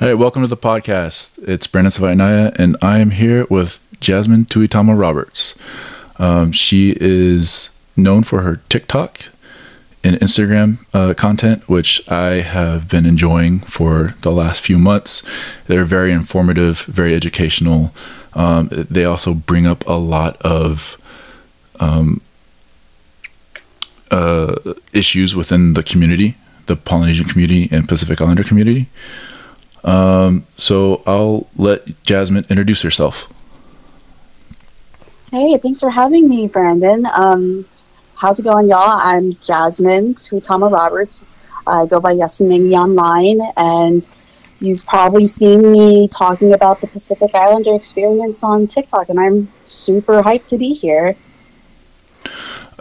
Hey, welcome to the podcast. It's Brandon Savainaya, and I am here with Jasmine Tuitama Roberts. Um, she is known for her TikTok and Instagram uh, content, which I have been enjoying for the last few months. They're very informative, very educational. Um, they also bring up a lot of um, uh, issues within the community, the Polynesian community and Pacific Islander community. Um, so I'll let Jasmine introduce herself. Hey, thanks for having me, Brandon. Um, how's it going, y'all? I'm Jasmine Tuitama Roberts. I go by Yasimini online, and you've probably seen me talking about the Pacific Islander experience on TikTok, and I'm super hyped to be here.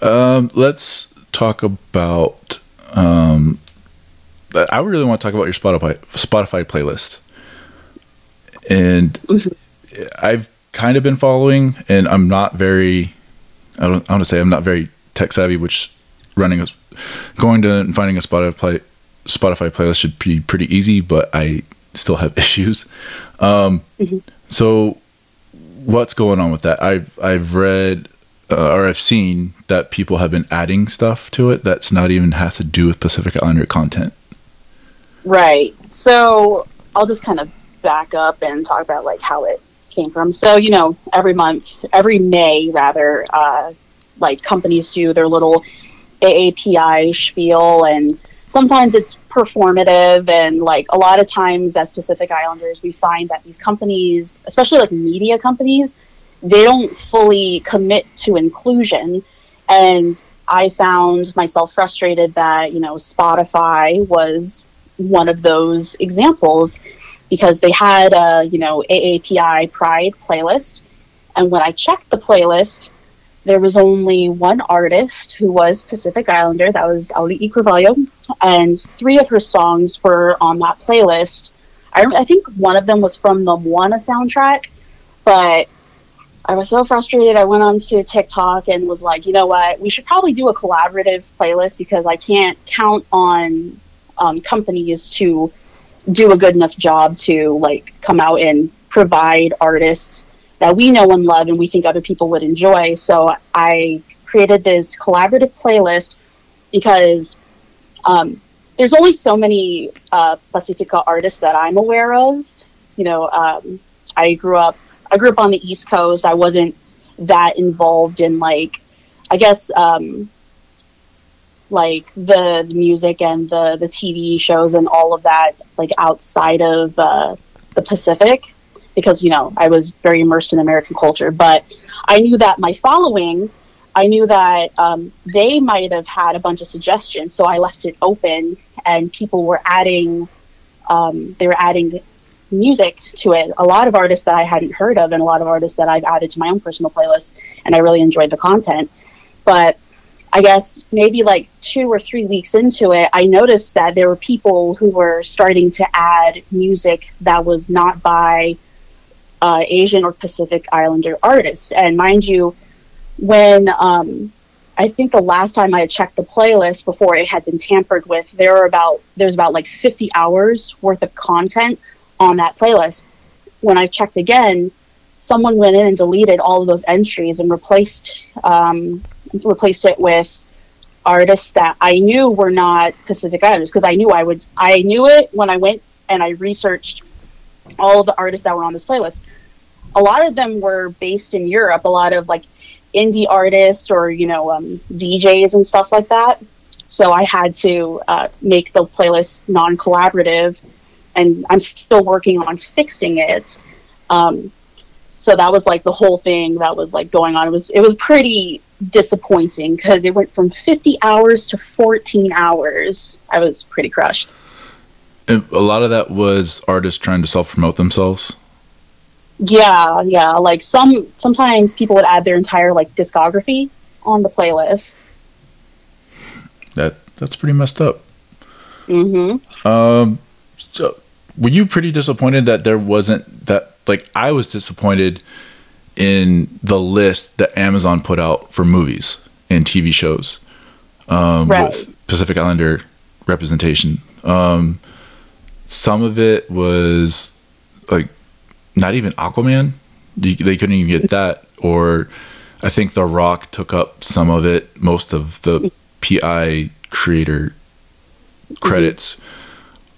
Um, let's talk about um, I really want to talk about your Spotify Spotify playlist, and mm-hmm. I've kind of been following, and I'm not very. I don't. I want to say I'm not very tech savvy, which running a going to and finding a Spotify Spotify playlist should be pretty easy, but I still have issues. Um, mm-hmm. So, what's going on with that? I've I've read uh, or I've seen that people have been adding stuff to it that's not even has to do with Pacific Islander content. Right. So I'll just kind of back up and talk about like how it came from. So you know, every month, every May rather, uh, like companies do their little AAPI spiel, and sometimes it's performative, and like a lot of times as Pacific Islanders, we find that these companies, especially like media companies, they don't fully commit to inclusion, and I found myself frustrated that you know Spotify was one of those examples because they had a you know AAPI Pride playlist, and when I checked the playlist, there was only one artist who was Pacific Islander. That was Auli'i Cravalho, and three of her songs were on that playlist. I, I think one of them was from the Moana soundtrack, but I was so frustrated. I went on to TikTok and was like, you know what, we should probably do a collaborative playlist because I can't count on um, companies to do a good enough job to like come out and provide artists that we know and love and we think other people would enjoy. So I created this collaborative playlist because um, there's only so many uh, Pacifica artists that I'm aware of. You know, um, I grew up I grew up on the East Coast. I wasn't that involved in like I guess um, like the, the music and the the TV shows and all of that like outside of uh, the Pacific because you know I was very immersed in American culture, but I knew that my following, I knew that um, they might have had a bunch of suggestions, so I left it open, and people were adding, um, they were adding music to it. A lot of artists that I hadn't heard of, and a lot of artists that I've added to my own personal playlist, and I really enjoyed the content. But I guess maybe like two or three weeks into it, I noticed that there were people who were starting to add music that was not by uh, Asian or Pacific Islander artists. And mind you, when um, I think the last time I checked the playlist before it had been tampered with, there were about there's about like 50 hours worth of content on that playlist. When I checked again, someone went in and deleted all of those entries and replaced um, replaced it with artists that I knew were not Pacific Islanders because I knew I would. I knew it when I went and I researched all the artists that were on this playlist. A lot of them were based in Europe. A lot of like indie artists or you know um, DJs and stuff like that. So I had to uh, make the playlist non-collaborative, and I'm still working on fixing it. Um, so that was like the whole thing that was like going on. It was it was pretty disappointing because it went from 50 hours to 14 hours. I was pretty crushed. a lot of that was artists trying to self promote themselves. Yeah, yeah. Like some sometimes people would add their entire like discography on the playlist. That that's pretty messed up. Mm-hmm. Um. So, were you pretty disappointed that there wasn't that? Like, I was disappointed in the list that Amazon put out for movies and TV shows um, right. with Pacific Islander representation. Um, some of it was like not even Aquaman. They couldn't even get that. Or I think The Rock took up some of it, most of the PI creator credits.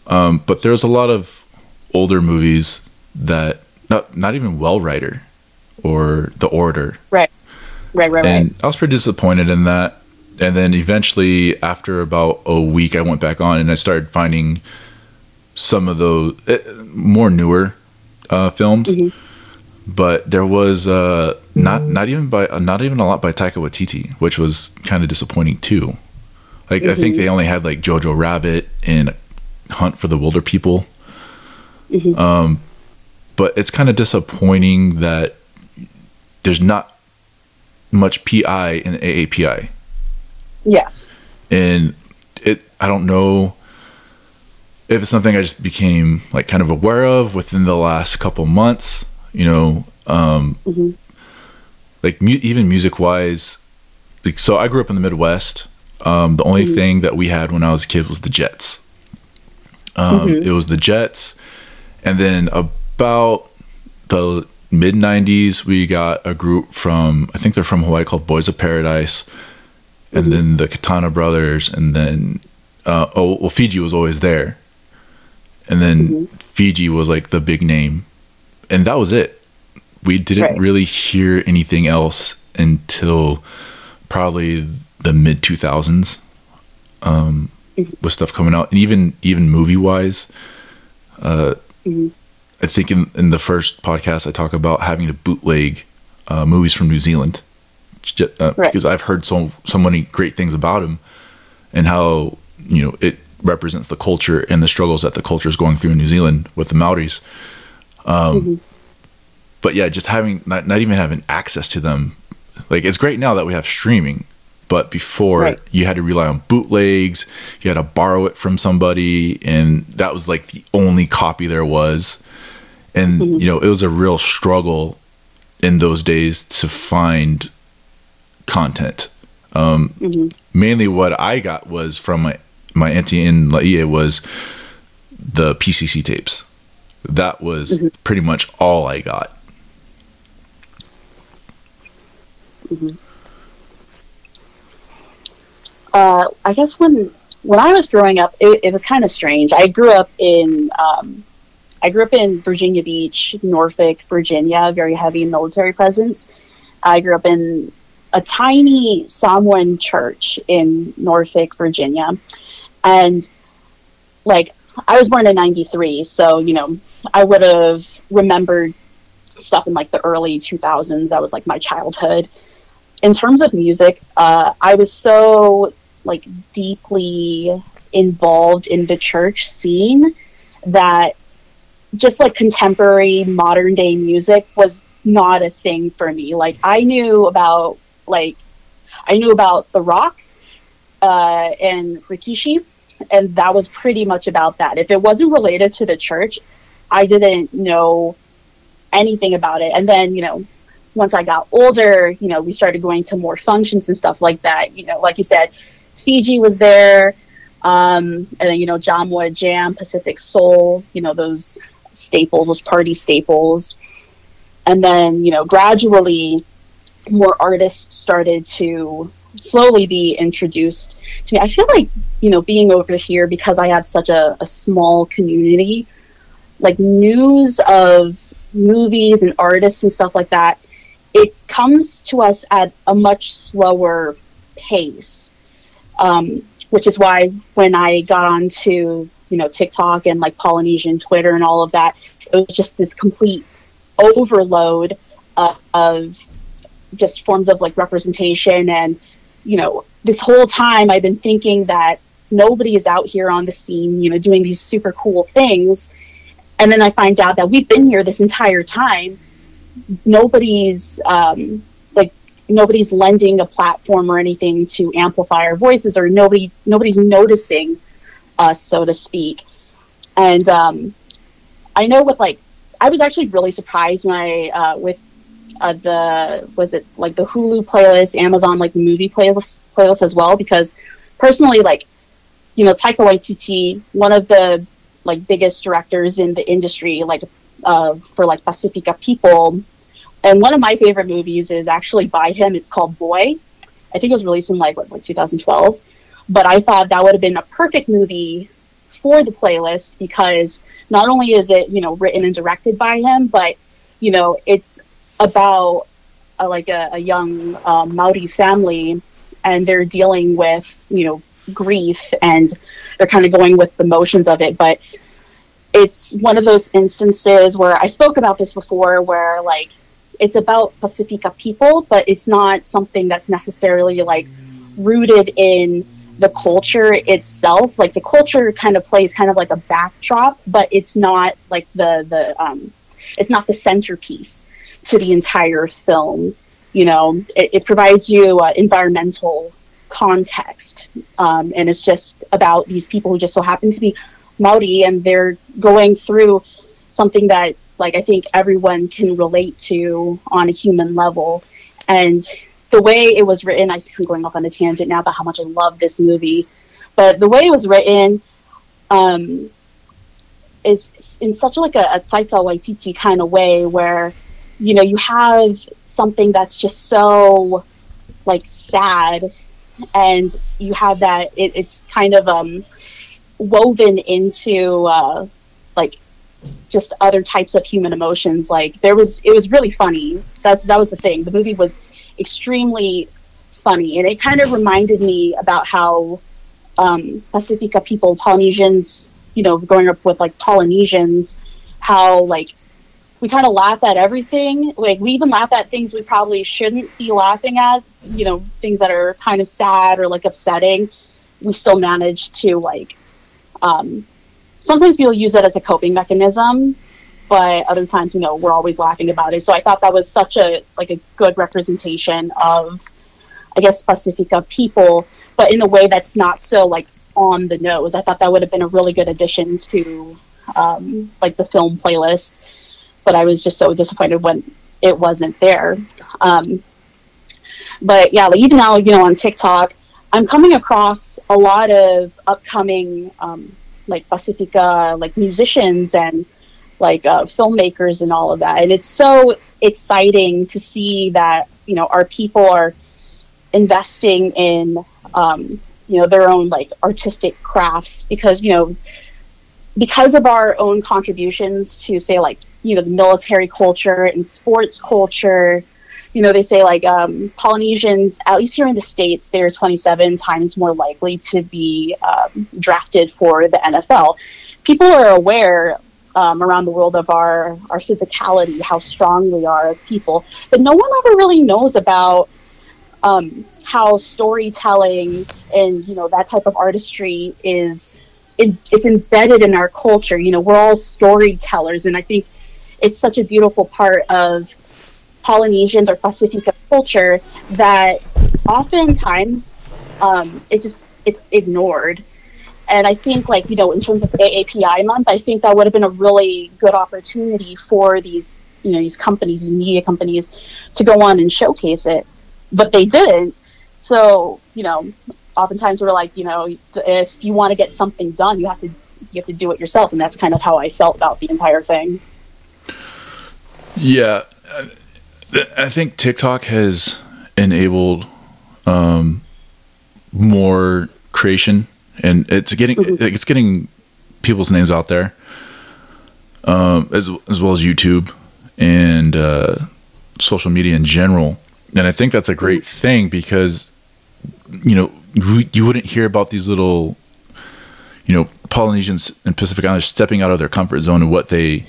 Um, but there's a lot of older movies that not not even Whale Rider or The Orator. Right. Right, right, and right. I was pretty disappointed in that. And then eventually, after about a week, I went back on and I started finding some of those uh, more newer uh, films. Mm-hmm. But there was uh, not not even by uh, not even a lot by Taika Waititi, which was kind of disappointing too. Like I think Mhm. they only had like Jojo Rabbit and Hunt for the Wilderpeople. Mhm. Um, but it's kind of disappointing that there's not much PI in AAPI, Yes. and it. I don't know if it's something I just became like kind of aware of within the last couple months. You know, um, Mhm. like mu- even music wise. Like, so I grew up in the Midwest. Um, the only Mhm. thing that we had when I was a kid was the Jets. Um, Mhm. It was the Jets, and then about the mid '90s, we got a group from I think they're from Hawaii called Boys of Paradise, and Mhm. then the Katana Brothers, and then uh, oh well, Fiji was always there, and then Mhm. Fiji was like the big name, and that was it. We didn't Right. really hear anything else until probably the mid 2000s um, Mhm. with stuff coming out, and even even movie wise. Uh, Mhm. I think in, in the first podcast I talk about having to bootleg uh, movies from New Zealand, uh, Right. because I've heard so so many great things about them, and how you know it represents the culture and the struggles that the culture is going through in New Zealand with the Maoris. Um, Mhm. But yeah, just having not not even having access to them, like it's great now that we have streaming. But before Right. you had to rely on bootlegs, you had to borrow it from somebody, and that was like the only copy there was and Mhm. you know it was a real struggle in those days to find content um Mhm. mainly what i got was from my my auntie in laie was the pcc tapes that was Mhm. pretty much all i got uh, I guess when when I was growing up, it, it was kind of strange. I grew up in um, I grew up in Virginia Beach, Norfolk, Virginia, very heavy military presence. I grew up in a tiny Samoan church in Norfolk, Virginia, and like I was born in '93, so you know I would have remembered stuff in like the early 2000s. That was like my childhood in terms of music, uh, I was so like deeply involved in the church scene that just like contemporary modern day music was not a thing for me. Like I knew about like I knew about The Rock uh, and Rikishi, and that was pretty much about that. If it wasn't related to the church, I didn't know anything about it. And then you know once I got older, you know, we started going to more functions and stuff like that. You know, like you said, Fiji was there, um, and then you know, Jamoa Jam, Pacific Soul, you know, those staples, those party staples, and then you know, gradually, more artists started to slowly be introduced to me. I feel like you know, being over here because I have such a, a small community, like news of movies and artists and stuff like that it comes to us at a much slower pace, um, which is why when I got onto you know TikTok and like Polynesian Twitter and all of that, it was just this complete overload uh, of just forms of like representation. And you know this whole time I've been thinking that nobody is out here on the scene, you know, doing these super cool things, and then I find out that we've been here this entire time. Nobody's um, like nobody's lending a platform or anything to amplify our voices or nobody nobody's noticing us so to speak and um, i know with like i was actually really surprised when i uh, with uh, the was it like the hulu playlist amazon like movie playlist playlist as well because personally like you know taika waititi one of the like biggest directors in the industry, like uh, for like Pacifica People. And one of my favorite movies is actually by him. It's called Boy. I think it was released in like what, like 2012. But I thought that would have been a perfect movie for the playlist because not only is it you know written and directed by him, but you know it's about a, like a, a young um, Maori family, and they're dealing with you know grief and they're kind of going with the motions of it, but it's one of those instances where I spoke about this before, where like it's about Pacifica people, but it's not something that's necessarily like rooted in the culture itself. Like the culture kind of plays kind of like a backdrop, but it's not like the the um, it's not the centerpiece to the entire film. You know, it, it provides you uh, environmental context, um, and it's just about these people who just so happen to be Maori, and they're going through something that like I think everyone can relate to on a human level, and the way it was written, I am going off on a tangent now about how much I love this movie, but the way it was written um, is in such like a, a Taika Waititi kind of way where, you know, you have something that's just so like sad and you have that it, it's kind of um, woven into uh, like just other types of human emotions. Like there was it was really funny. That's that was the thing. The movie was extremely funny. And it kind of reminded me about how um, Pacifica people, Polynesians, you know, growing up with like Polynesians, how like we kind of laugh at everything. Like we even laugh at things we probably shouldn't be laughing at, you know, things that are kind of sad or like upsetting. We still manage to like, um, sometimes people use it as a coping mechanism but other times, you know, we're always laughing about it. So I thought that was such a like a good representation of, I guess, Pacifica people, but in a way that's not so like on the nose. I thought that would have been a really good addition to um, like the film playlist, but I was just so disappointed when it wasn't there. Um, but yeah, like even now, you know, on TikTok, I'm coming across a lot of upcoming um, like Pacifica like musicians and like uh, filmmakers and all of that. And it's so exciting to see that you know our people are investing in um, you know their own like artistic crafts because you know because of our own contributions to say like you know the military culture and sports culture you know they say like um, polynesians at least here in the states they're 27 times more likely to be um, drafted for the nfl people are aware um, around the world of our our physicality, how strong we are as people. But no one ever really knows about um, how storytelling and you know that type of artistry is it, it's embedded in our culture. You know, we're all storytellers, and I think it's such a beautiful part of Polynesians or Pacifica culture that oftentimes um, it just it's ignored. And I think, like, you know, in terms of AAPI month, I think that would have been a really good opportunity for these, you know, these companies, these media companies to go on and showcase it. But they didn't. So, you know, oftentimes we're like, you know, if you want to get something done, you have to you have to do it yourself, and that's kind of how I felt about the entire thing. Yeah, I think TikTok has enabled um, more creation and it's getting mm-hmm. it's getting people's names out there, um, as as well as YouTube and uh, social media in general. And I think that's a great mm-hmm. thing because you know you wouldn't hear about these little you know Polynesians and Pacific Islanders stepping out of their comfort zone and what they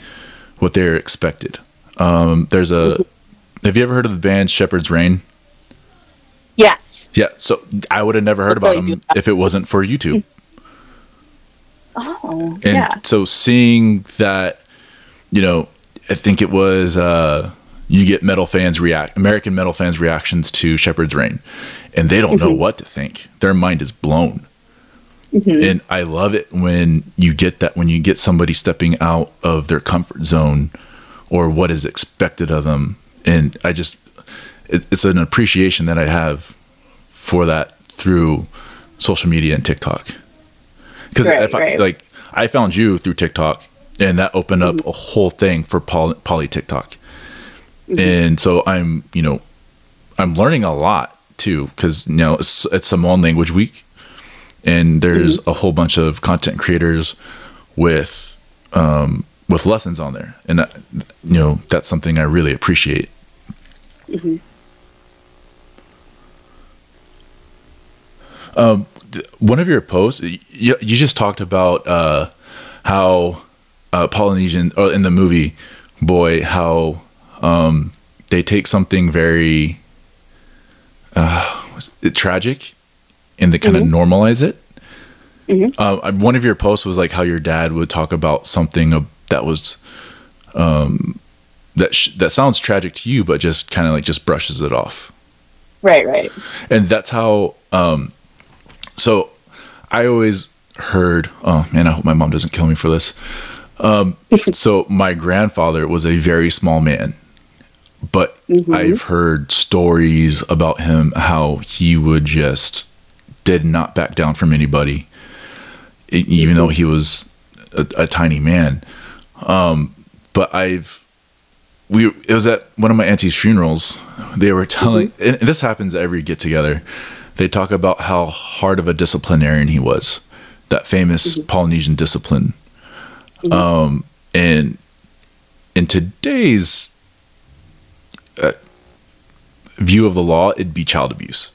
what they're expected. Um, there's a mm-hmm. have you ever heard of the band Shepherds Reign? Yes. Yeah, so I would have never heard about him if it wasn't for YouTube. Oh, and yeah. So seeing that, you know, I think it was uh, you get metal fans react American metal fans reactions to Shepherds Reign, and they don't mm-hmm. know what to think. Their mind is blown. Mm-hmm. And I love it when you get that when you get somebody stepping out of their comfort zone or what is expected of them. And I just, it, it's an appreciation that I have for that through social media and TikTok. Because right, if I right. like, I found you through TikTok, and that opened up a whole thing for poly, poly TikTok. Mm-hmm. And so I'm, you know, I'm learning a lot too because you know it's, it's Samoan Language Week, and there's mm-hmm. a whole bunch of content creators with um, with lessons on there, and that, you know that's something I really appreciate. Mm-hmm. Um, th- one of your posts, you, you just talked about uh, how uh, Polynesian, or in the movie Boy, how um, they take something very uh, tragic and they kind of normalize it. Uh, one of your posts was like how your dad would talk about something that was um, that sh- that sounds tragic to you, but just kind of like just brushes it off Right, right. and that's how um so i always heard oh man i hope my mom doesn't kill me for this. Um so my grandfather was a very small man but i've heard stories about him how he would just did not back down from anybody even though he was a, a tiny man. Um but i've we it was at one of my auntie's funerals. They were telling and this happens every get together they talk about how hard of a disciplinarian he was that famous polynesian discipline. Um and in today's uh, view of the law it'd be child abuse.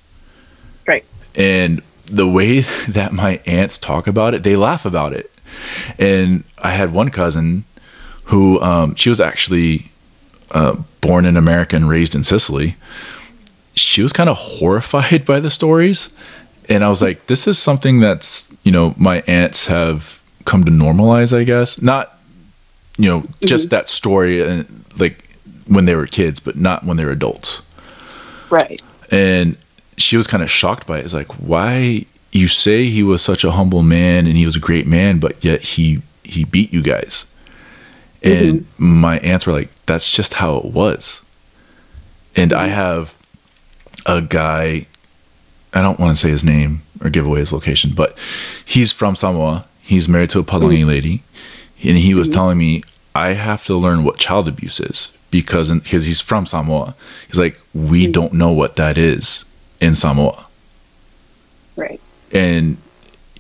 Right. and the way that my aunts talk about it they laugh about it. And i had one cousin who um, she was actually uh, born in america and raised in sicily she was kind of horrified by the stories and i was like this is something that's you know my aunts have come to normalize i guess not you know mm-hmm. just that story and like when they were kids but not when they were adults Right. and she was kind of shocked by it. It's like, why you say he was such a humble man and he was a great man, but yet he he beat you guys. And mm-hmm. my aunts were like, that's just how it was. And I mm-hmm. have a guy, I don't want to say his name or give away his location, but he's from Samoa. He's married to a Palangi mm-hmm. lady, and he was mm-hmm. telling me I have to learn what child abuse is because because he's from Samoa. He's like, we mm-hmm. don't know what that is in Samoa, Right. and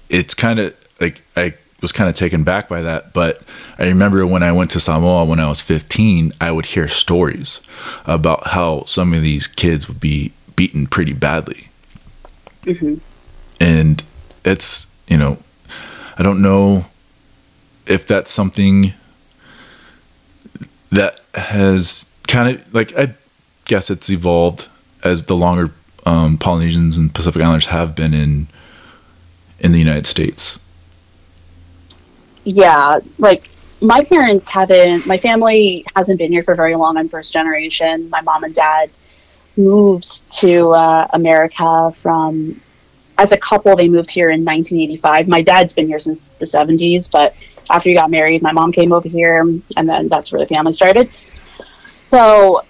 it's kind of like I was kind of taken back by that. But I remember when I went to Samoa when I was 15, I would hear stories about how some of these kids would be beaten pretty badly, and it's you know, I don't know if that's something that has kind of like I guess it's evolved as the longer um, Polynesians and Pacific Islanders have been in in the United States. Yeah, like my parents haven't, my family hasn't been here for very long. I'm first generation. My mom and dad moved to uh, America from, as a couple, they moved here in 1985. My dad's been here since the 70s, but after he got married, my mom came over here, and then that's where the family started. So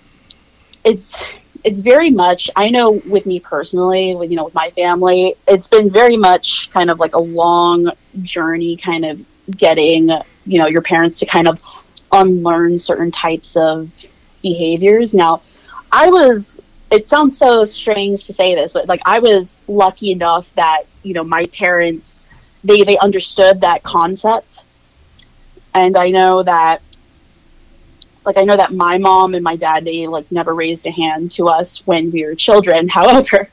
it's it's very much i know with me personally with you know with my family it's been very much kind of like a long journey kind of getting you know your parents to kind of unlearn certain types of behaviors now i was it sounds so strange to say this but like i was lucky enough that you know my parents they they understood that concept and i know that like I know that my mom and my dad they like never raised a hand to us when we were children. However,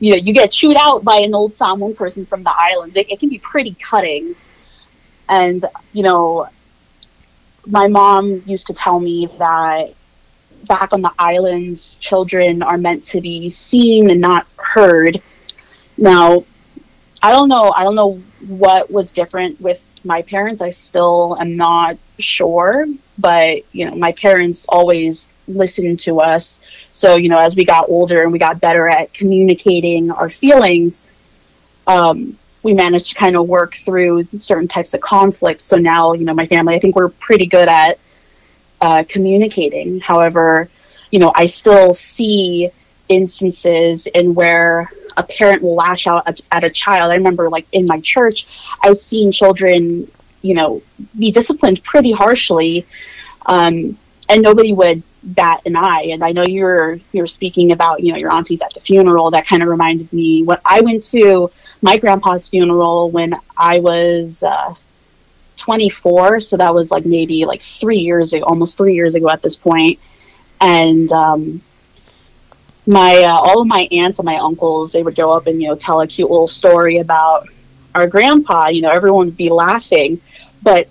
you know, you get chewed out by an old Samoan person from the islands. It, it can be pretty cutting. And you know, my mom used to tell me that back on the islands, children are meant to be seen and not heard. Now, I don't know. I don't know what was different with my parents. I still am not sure, but you know, my parents always listened to us. So, you know, as we got older and we got better at communicating our feelings, um, we managed to kind of work through certain types of conflicts. So now, you know, my family, I think we're pretty good at uh, communicating. However, you know, I still see instances in where a parent will lash out at, at a child. I remember, like in my church, I've seen children, you know, be disciplined pretty harshly, um, and nobody would bat an eye. And I know you're you're speaking about you know your aunties at the funeral. That kind of reminded me when I went to my grandpa's funeral when I was. Uh, 24 so that was like maybe like three years ago almost three years ago at this point. And um, my uh, all of my aunts and my uncles they would go up and you know tell a cute little story about our grandpa you know everyone would be laughing. But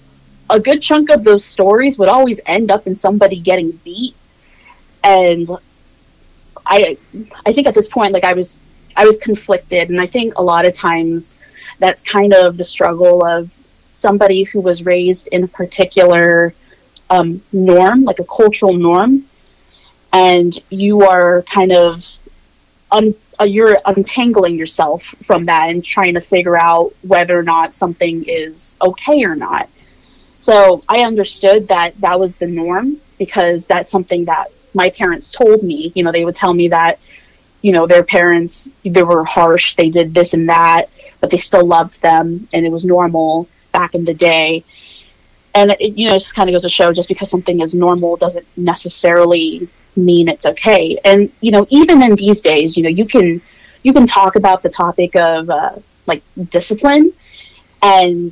a good chunk of those stories would always end up in somebody getting beat. And i i think at this point like i was i was conflicted. And i think a lot of times that's kind of the struggle of somebody who was raised in a particular um, norm like a cultural norm and you are kind of un, uh, you're untangling yourself from that and trying to figure out whether or not something is okay or not. So I understood that that was the norm because that's something that my parents told me. You know, they would tell me that, you know, their parents, they were harsh, they did this and that, but they still loved them and it was normal back in the day. And it, you know, it just kind of goes to show just because something is normal doesn't necessarily mean it's okay. And you know, even in these days, you know, you can you can talk about the topic of uh, like discipline, and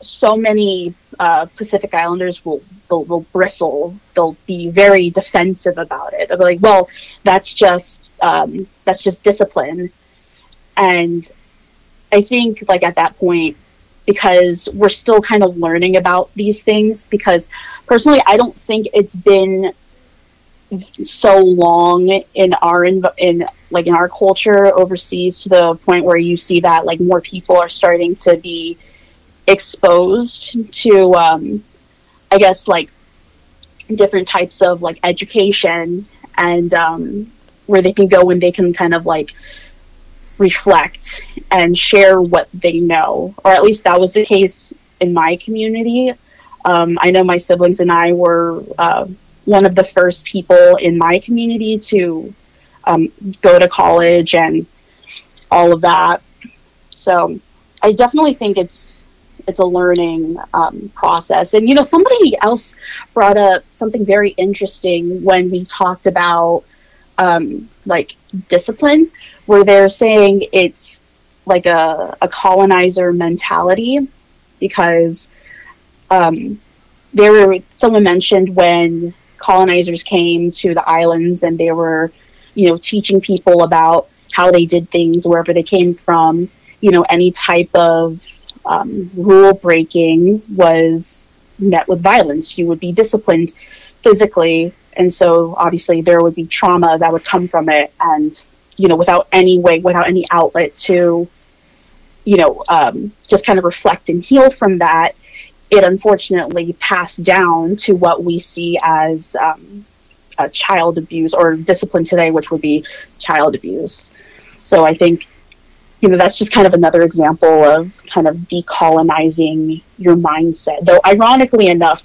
so many uh, Pacific Islanders will, will, will bristle. They'll be very defensive about it. They'll be like, "Well, that's just um, that's just discipline," and I think like at that point because we're still kind of learning about these things. Because personally I don't think it's been so long in our in, like in our culture overseas to the point where you see that like more people are starting to be exposed to um, I guess like different types of like education and um, where they can go and they can kind of like reflect and share what they know or at least that was the case in my community um, I know my siblings and I were uh, one of the first people in my community to um, go to college and all of that. So I definitely think it's it's a learning um, process. And you know, somebody else brought up something very interesting when we talked about um, like discipline, where they're saying it's like a, a colonizer mentality because um, there were someone mentioned when colonizers came to the islands and they were, you know, teaching people about how they did things wherever they came from. You know, any type of um, rule breaking was met with violence. You would be disciplined physically, and so obviously there would be trauma that would come from it, and you know, without any way, without any outlet to, you know, um, just kind of reflect and heal from that, it unfortunately passed down to what we see as um, child abuse or discipline today, which would be child abuse. So I think, you know, that's just kind of another example of kind of decolonizing your mindset. Though, ironically enough,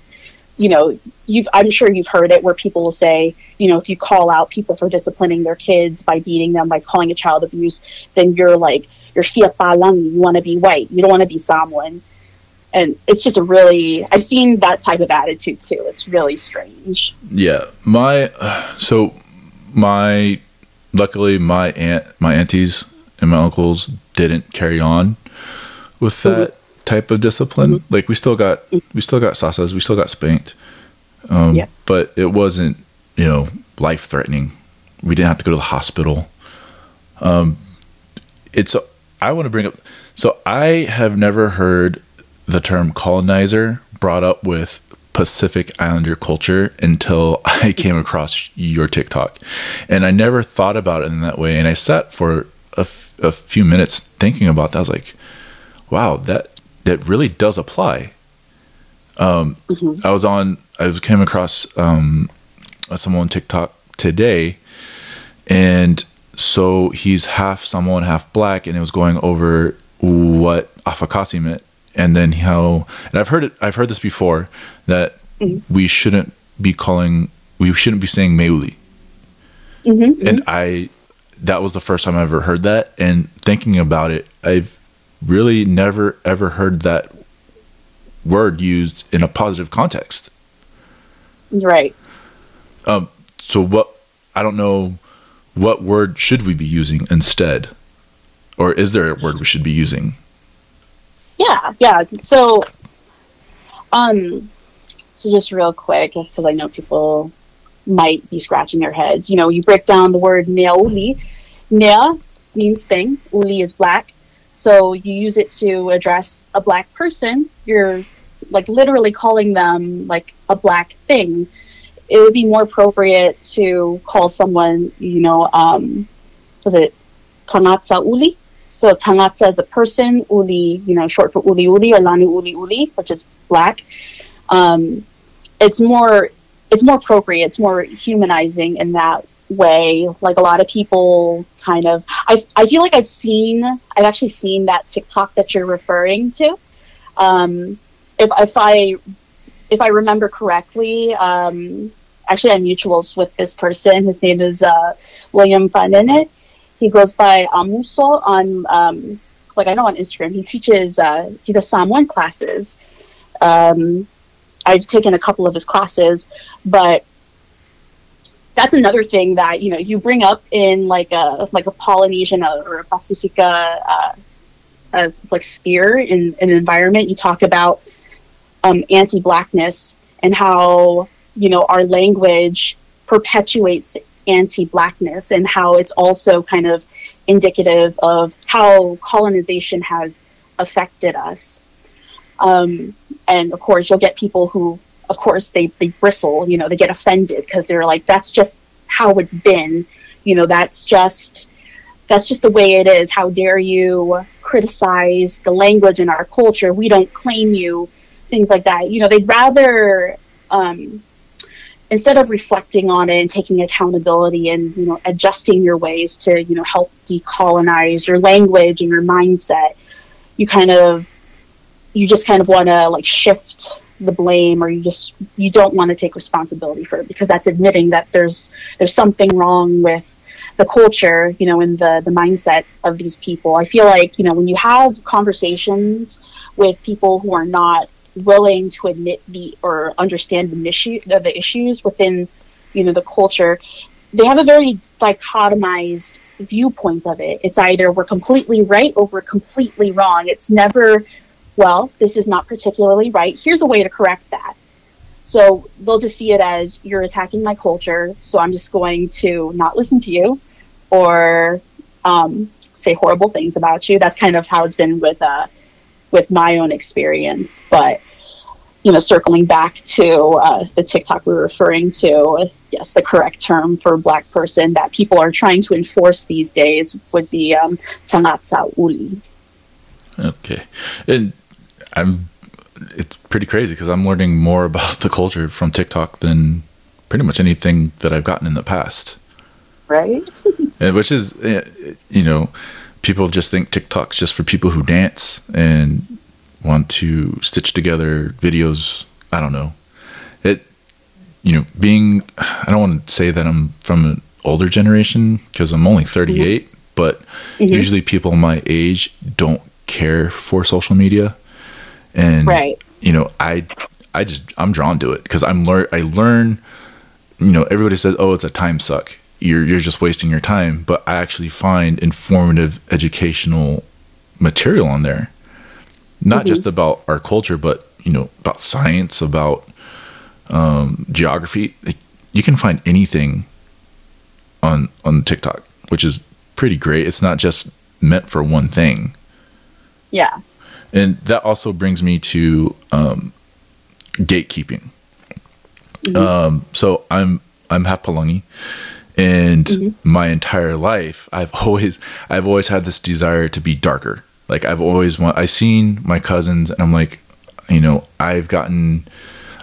you know, you've, I'm sure you've heard it where people will say, you know, if you call out people for disciplining their kids by beating them, by calling it child abuse, then you're like, you're fia lang, you want to be white, you don't want to be Samoan and it's just a really I've seen that type of attitude too. It's really strange. Yeah, my so my luckily my aunt my aunties and my uncles didn't carry on with that mm-hmm. Type of discipline. Mm-hmm. Like we still got we still got sasas, we still got spanked, um, yeah. but it wasn't you know life threatening. We didn't have to go to the hospital. Um, it's I want to bring up. So I have never heard the term colonizer brought up with Pacific Islander culture until I came across your TikTok. And I never thought about it in that way. And I sat for a, f- a few minutes thinking about that. I was like, wow, that, that really does apply. Um, mm-hmm. I was on, I came across um, someone on TikTok today. And so he's half Samoan, half black. And it was going over what afakasi meant and then how and I've heard it I've heard this before that mm-hmm. we shouldn't be calling we shouldn't be saying meuli. Mm-hmm, and. I that was the first time I ever heard that and thinking about it I've really never ever heard that word used in a positive context. Right. Um, so what? I don't know. What word should we be using instead, or is there a word we should be using? Yeah, yeah. So, um, so just real quick, because I know people might be scratching their heads. You know, you break down the word meauli. Mea means thing. Uli is black. So you use it to address a black person. You're like literally calling them like a black thing. It would be more appropriate to call someone, you know, um, was it Tangatsa Uli? So Tangatsa is a person, Uli, you know, short for Uli Uli or Lanu Uli Uli, which is black. Um, it's more, it's more appropriate. It's more humanizing in that way. Like a lot of people kind of, I, I feel like I've seen, I've actually seen that TikTok that you're referring to. Um, if, if I, if I remember correctly, um, actually I'm mutuals with this person. His name is, uh, William Fanene. He goes by Amuso on, um, like I know on Instagram, he teaches, uh, he does Samoan classes. Um, I've taken a couple of his classes, but that's another thing that you know you bring up in like a like a Polynesian or a Pacifica uh, uh, like sphere in, in an environment. You talk about um, anti-blackness and how you know our language perpetuates anti-blackness and how it's also kind of indicative of how colonization has affected us. Um, and of course, you'll get people who, of course, they, they bristle, you know, they get offended because they're like, that's just how it's been. You know, that's just, that's just the way it is. How dare you criticize the language in our culture? We don't claim you, things like that. You know, they'd rather, um, instead of reflecting on it and taking accountability and, you know, adjusting your ways to, you know, help decolonize your language and your mindset, you kind of you just kind of want to like shift the blame or you just you don't want to take responsibility for it because that's admitting that there's there's something wrong with the culture you know in the the mindset of these people. I feel like you know when you have conversations with people who are not willing to admit the or understand the issue the issues within you know the culture they have a very dichotomized viewpoint of it. It's either we're completely right or we're completely wrong. It's never well, this is not particularly right. Here's a way to correct that. So they'll just see it as you're attacking my culture, so I'm just going to not listen to you or um, say horrible things about you. That's kind of how it's been with uh, with my own experience. But you know, circling back to uh, the TikTok we were referring to, yes, the correct term for black person that people are trying to enforce these days would be um, uli. Okay, and I'm it's pretty crazy because I'm learning more about the culture from TikTok than pretty much anything that I've gotten in the past. Right. and which is, eh, you know, people just think TikTok's just for people who dance and want to stitch together videos. I don't know. It, you know, being, I don't want to say that I'm from an older generation because I'm only 38, mm-hmm. but mm-hmm. usually people my age don't care for social media and right. you know i i just i'm drawn to it because i'm learn i learn you know everybody says oh it's a time suck. You're you're just wasting your time. But i actually find informative educational material on there. Not mm-hmm. just about our culture but you know about science about um, geography. You can find anything on on tiktok which is pretty great. It's not just meant for one thing. Yeah and that also brings me to um, gatekeeping. Mm-hmm. Um, so I'm I'm half Palangi, and mm-hmm. my entire life I've always I've always had this desire to be darker. Like I've always want I seen my cousins and I'm like, you know, I've gotten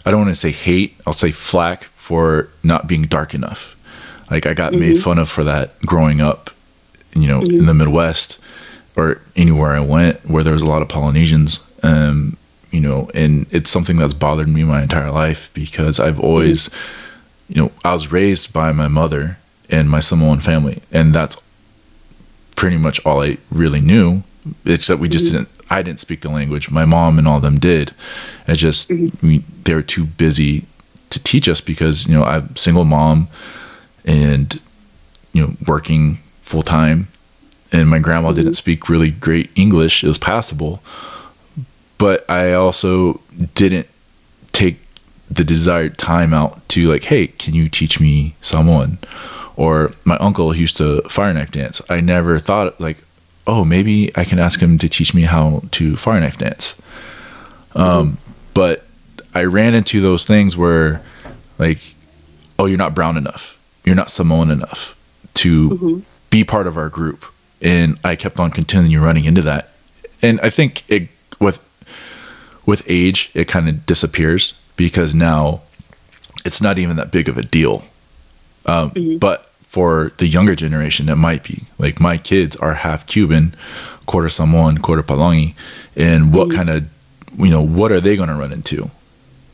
I don't want to say hate, I'll say flack for not being dark enough. Like I got mm-hmm. made fun of for that growing up, you know, in the mm-hmm. Midwest or anywhere I went where there was a lot of Polynesians. Um, you know, and it's something that's bothered me my entire life because I've always, you know, I was raised by my mother and my Samoan family, and that's pretty much all I really knew. It's that we just mm-hmm. didn't. I didn't speak the language. My mom and all of them did. It just mm-hmm. we, they were too busy to teach us because you know I'm single mom and you know working full time, and my grandma mm-hmm. didn't speak really great English. It was passable, but I also didn't take the desired time out to like, hey, can you teach me Samoan? Or my uncle used to fire knife dance. I never thought like, oh, maybe I can ask him to teach me how to fire knife dance. Um, mm-hmm. Um, but I ran into those things where, like, oh, you're not brown enough, you're not Samoan enough to mm-hmm. be part of our group, and I kept on continuing running into that, and I think it with with age it kind of disappears because now it's not even that big of a deal. Um, mm-hmm. But for the younger generation, it might be like my kids are half Cuban, quarter Samoan, quarter Palangi, and what mm-hmm. kind of you know what are they going to run into?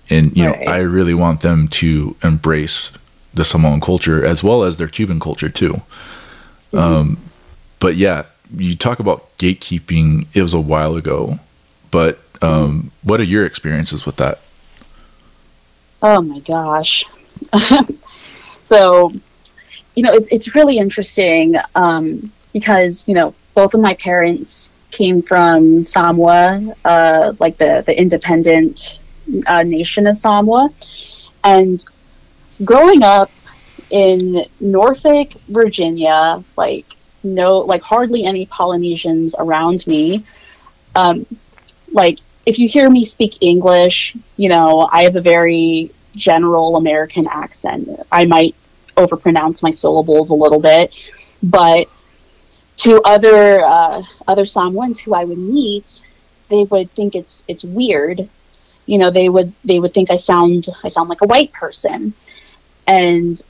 And you right. know, I really want them to embrace the Samoan culture as well as their Cuban culture too. Mm-hmm. Um, but yeah, you talk about gatekeeping. It was a while ago, but um, what are your experiences with that? Oh my gosh. so you know, it's it's really interesting um, because you know both of my parents came from Samoa, uh, like the the independent uh, nation of Samoa, and growing up in Norfolk, Virginia, like no, like hardly any Polynesians around me. Um, like if you hear me speak English, you know, I have a very general American accent. I might overpronounce my syllables a little bit, but to other uh, other Samoans who I would meet, they would think it's it's weird. You know, they would they would think I sound I sound like a white person, and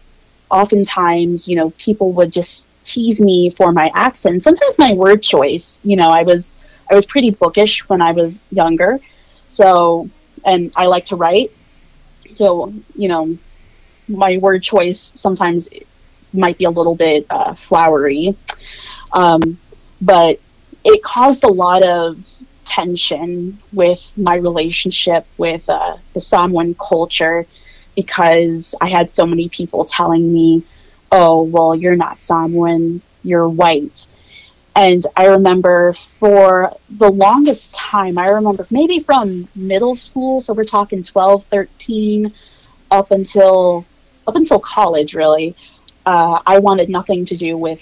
oftentimes, you know, people would just tease me for my accent. Sometimes my word choice. You know, I was I was pretty bookish when I was younger, so and I like to write. So you know, my word choice sometimes might be a little bit uh, flowery, um, but it caused a lot of tension with my relationship with uh, the Samoan culture because I had so many people telling me, "Oh, well, you're not Samoan, you're white." And I remember for the longest time, I remember maybe from middle school, so we're talking 12, 13, up until up until college, really, uh, I wanted nothing to do with,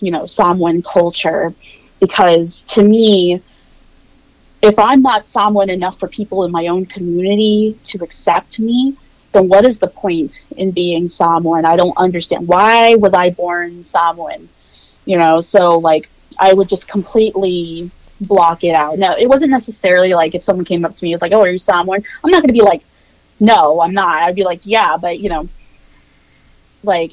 you know, Samoan culture because to me, if I'm not Samoan enough for people in my own community to accept me, then what is the point in being Samoan? I don't understand. Why was I born Samoan? You know, so like I would just completely block it out. No, it wasn't necessarily like if someone came up to me, it's like, oh, are you Samoan? I'm not going to be like, no, I'm not. I'd be like, yeah, but you know, like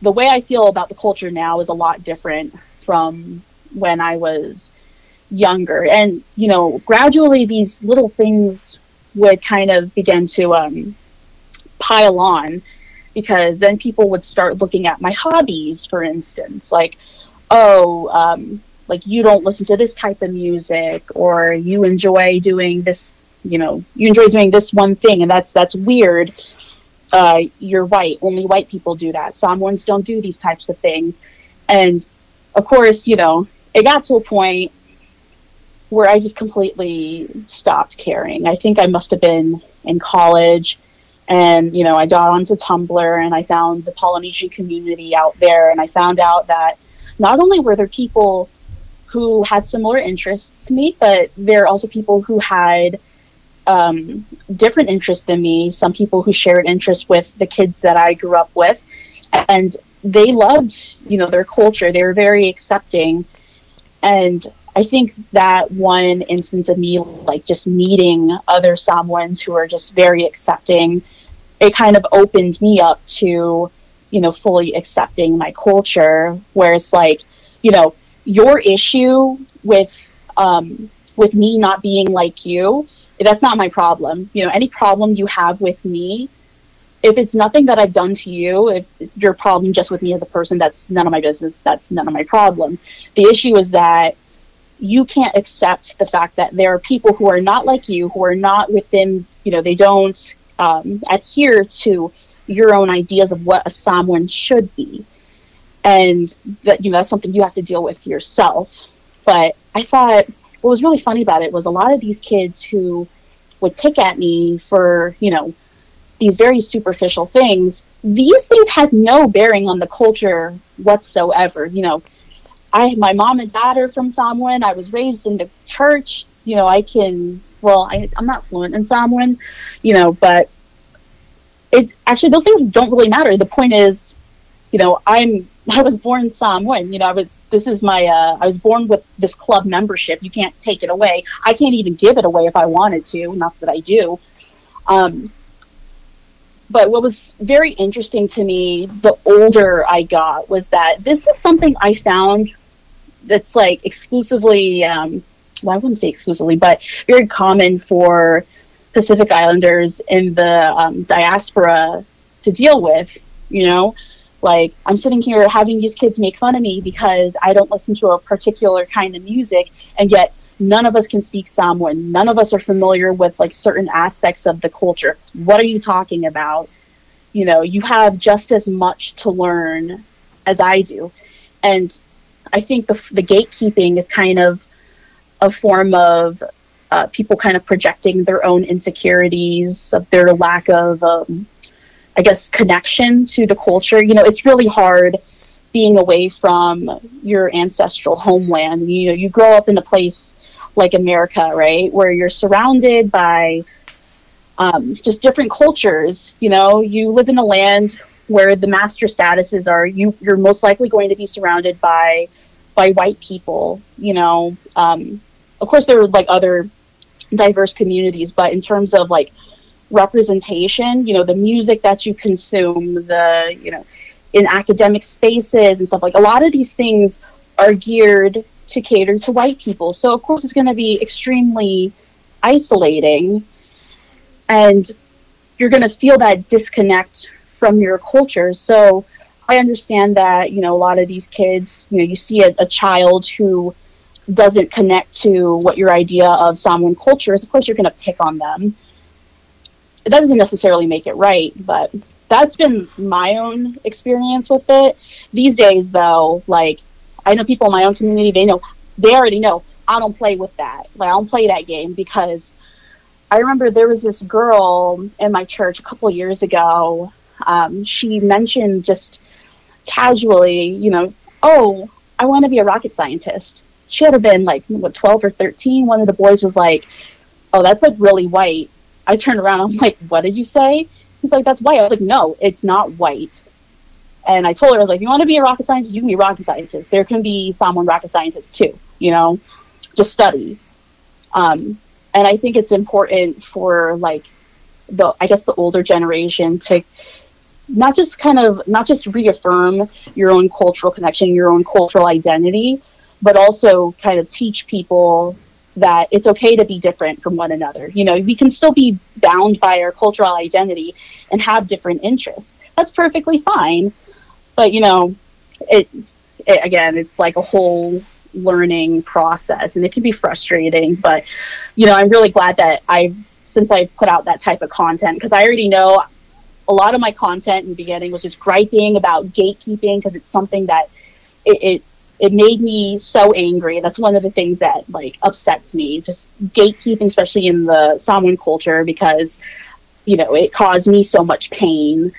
the way I feel about the culture now is a lot different from when I was younger. And, you know, gradually these little things would kind of begin to um, pile on because then people would start looking at my hobbies, for instance, like, oh, um, like you don't listen to this type of music or you enjoy doing this, you know, you enjoy doing this one thing and that's, that's weird uh, you're white. Only white people do that. Samoans don't do these types of things. And of course, you know, it got to a point where I just completely stopped caring. I think I must have been in college and, you know, I got onto Tumblr and I found the Polynesian community out there. And I found out that not only were there people who had similar interests to me, but there are also people who had um, different interests than me, some people who shared interests with the kids that I grew up with, and they loved, you know, their culture. They were very accepting, and I think that one instance of me, like just meeting other Samoans who are just very accepting, it kind of opened me up to, you know, fully accepting my culture. Where it's like, you know, your issue with um, with me not being like you that's not my problem. You know, any problem you have with me, if it's nothing that I've done to you, if your problem just with me as a person, that's none of my business. That's none of my problem. The issue is that you can't accept the fact that there are people who are not like you, who are not within, you know, they don't um, adhere to your own ideas of what a Samoan should be. And that, you know, that's something you have to deal with yourself. But I thought what was really funny about it was a lot of these kids who would pick at me for, you know, these very superficial things, these things had no bearing on the culture whatsoever. You know, I my mom and dad are from Samoan. I was raised in the church. You know, I can well, I, I'm not fluent in Samoan, you know, but it actually those things don't really matter. The point is, you know, I'm I was born Samoan. You know, I was this is my uh, I was born with this club membership. You can't take it away. I can't even give it away if I wanted to. Not that I do. Um, but what was very interesting to me the older I got was that this is something I found that's like exclusively, um, well, I wouldn't say exclusively, but very common for Pacific Islanders in the um, diaspora to deal with. You know, like I'm sitting here having these kids make fun of me because I don't listen to a particular kind of music, and yet none of us can speak Samoan. None of us are familiar with like certain aspects of the culture. What are you talking about? You know, you have just as much to learn as I do. And I think the, the gatekeeping is kind of a form of uh, people kind of projecting their own insecurities of their lack of, um, I guess, connection to the culture. You know, it's really hard being away from your ancestral homeland. You know, you grow up in a place like America, right, where you're surrounded by um, just different cultures. You know, you live in a land where the master statuses are you you're most likely going to be surrounded by by white people you know um, of course there are like other diverse communities but in terms of like representation you know the music that you consume the you know in academic spaces and stuff like a lot of these things are geared to cater to white people so of course it's going to be extremely isolating and you're going to feel that disconnect from your culture. So I understand that, you know, a lot of these kids, you know, you see a, a child who doesn't connect to what your idea of Samoan culture is, of course you're going to pick on them. That doesn't necessarily make it right, but that's been my own experience with it. These days, though, like, I know people in my own community, they know, they already know, I don't play with that. Like, I don't play that game because I remember there was this girl in my church a couple years ago um, she mentioned just casually, you know, oh, I want to be a rocket scientist. She had been like, what, 12 or 13. One of the boys was like, oh, that's like really white. I turned around. I'm like, what did you say? He's like, that's white. I was like, no, it's not white. And I told her, I was like, you want to be a rocket scientist? You can be a rocket scientist. There can be Samoan rocket scientists too, you know, just study. Um, and I think it's important for like the, I guess the older generation to not just kind of not just reaffirm your own cultural connection, your own cultural identity, but also kind of teach people that it's okay to be different from one another. You know, we can still be bound by our cultural identity and have different interests. That's perfectly fine. But, you know, it, it again, it's like a whole learning process and it can be frustrating, but you know, I'm really glad that I've since I've put out that type of content because I already know a lot of my content in the beginning was just griping about gatekeeping because it's something that it, it it made me so angry. That's one of the things that like upsets me. Just gatekeeping, especially in the Samoan culture, because you know it caused me so much pain.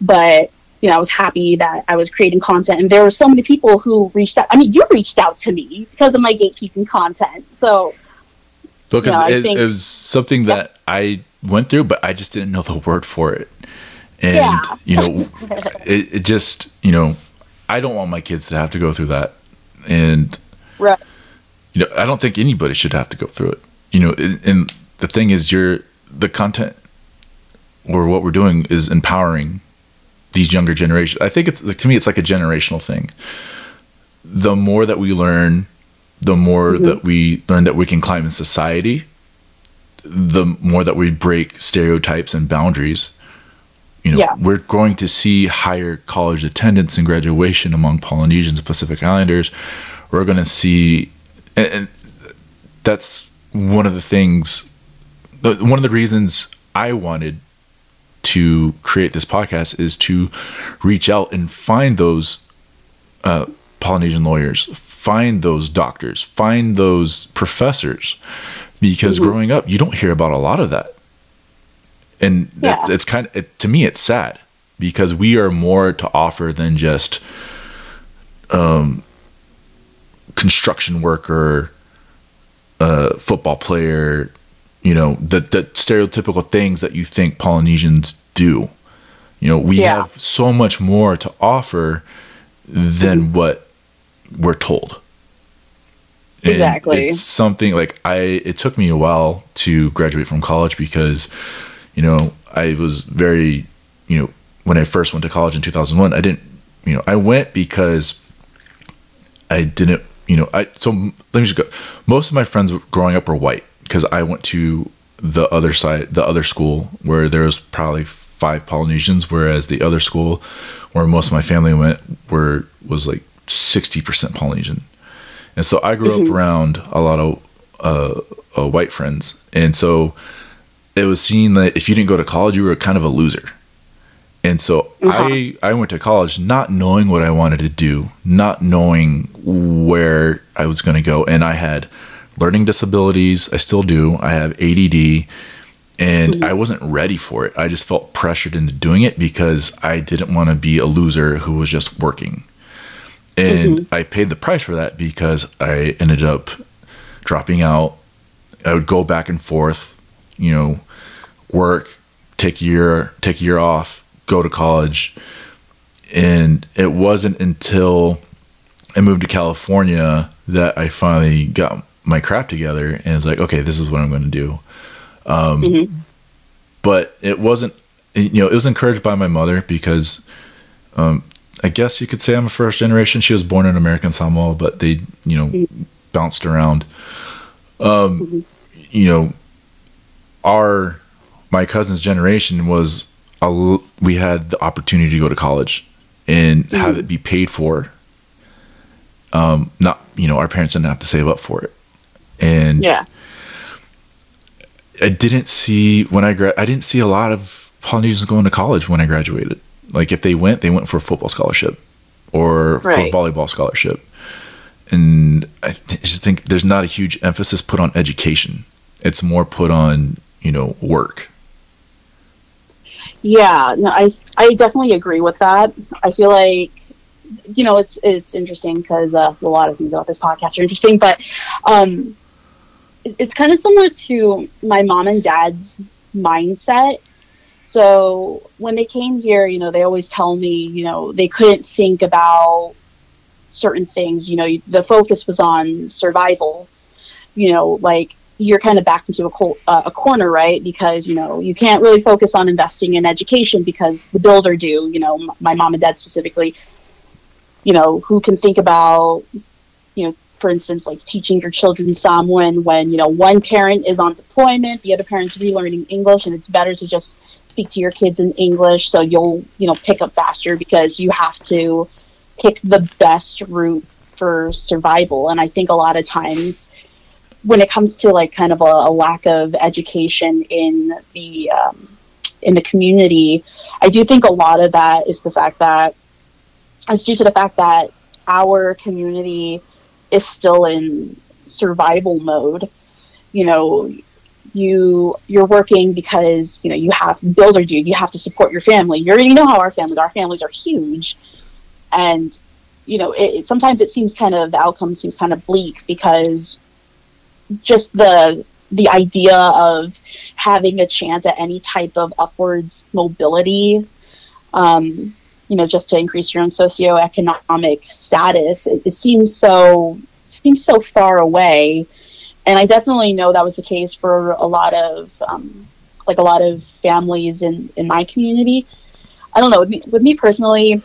But you know, I was happy that I was creating content, and there were so many people who reached out. I mean, you reached out to me because of my gatekeeping content. So because you know, it, think, it, was something that I went through, but I just didn't know the word for it and yeah. you know it, it, just you know i don't want my kids to have to go through that and right. you know i don't think anybody should have to go through it. You know and, the thing is you're the content or what we're doing is empowering these younger generations i think it's to me it's like a generational thing. The more that we learn the more mm-hmm. that we learn that we can climb in society the more that we break stereotypes and boundaries you know, yeah. we're going to see higher college attendance and graduation among Polynesians and Pacific Islanders. We're going to see, and, and that's one of the things one of the reasons I wanted to create this podcast is to reach out and find those uh, Polynesian lawyers, find those doctors, find those professors, because mm-hmm. growing up, you don't hear about a lot of that, and yeah. it's kind of it, to me, it's sad because we are more to offer than just um, construction worker, uh, football player, you know, the, the stereotypical things that you think Polynesians do. You know, we yeah. have so much more to offer than mm-hmm. what we're told. And exactly. It's something like I, it took me a while to graduate from college because, you know, I was very, you know, when I first went to college in 2001, I didn't, you know, I went because I didn't, you know, I, so let me just go. Most of my friends growing up were white because I went to the other side, the other school where there was probably five Polynesians, whereas the other school where most of my family went were was like sixty percent Polynesian, and so I grew mm-hmm. up around a lot of uh, uh, white friends, and so it was seen that if you didn't go to college, you were kind of a loser. And so. I I went to college not knowing what I wanted to do, not knowing where I was going to go, and I had learning disabilities. I still do. I have ADD and mm-hmm. I wasn't ready for it. I just felt pressured into doing it because I didn't want to be a loser who was just working. And mm-hmm. I paid the price for that because I ended up dropping out. I would go back and forth, you know, work, take a year, take a year off, go to college. And it wasn't until I moved to California that I finally got my crap together and it's like, okay, this is what I'm going to do. Um, mm-hmm. But it wasn't, you know, it was encouraged by my mother because um, I guess you could say I'm a first generation. She was born in American Samoa, but they, you know, mm-hmm. bounced around. Um, mm-hmm. You know, our my cousin's generation was a, we had the opportunity to go to college and mm-hmm. have it be paid for. Um, not you know, our parents didn't have to save up for it and yeah, I didn't see when I gra- I didn't see a lot of Polynesians going to college when I graduated. Like if they went, they went for a football scholarship or right. for a volleyball scholarship. And I just think there's not a huge emphasis put on education. It's more put on, you know, work. Yeah, no, I I definitely agree with that. I feel like you know it's it's interesting because uh, a lot of things about this podcast are interesting, but um, it's kind of similar to my mom and dad's mindset. So when they came here, you know, they always tell me, you know, they couldn't think about certain things. You know, the focus was on survival. You know, like you're kind of backed into a, col- uh, a corner, right? Because you know you can't really focus on investing in education because the bills are due. You know, my mom and dad specifically. You know, who can think about you know for instance, like teaching your children Samoan when, you know, one parent is on deployment, the other parent's relearning English, and it's better to just speak to your kids in English so you'll, you know, pick up faster because you have to pick the best route for survival. And I think a lot of times when it comes to like kind of a, a lack of education in the, um, in the community, I do think a lot of that is the fact that, it's due to the fact that our community is still in survival mode. You know, you you're working because you know you have bills are due. You have to support your family. You already know how our families. Our families are huge, and you know it, it, sometimes it seems kind of the outcome seems kind of bleak because just the the idea of having a chance at any type of upwards mobility um, you know, just to increase your own socioeconomic status. It, it seems so seems so far away, and I definitely know that was the case for a lot of um, like a lot of families in in my community. I don't know with me, with me personally,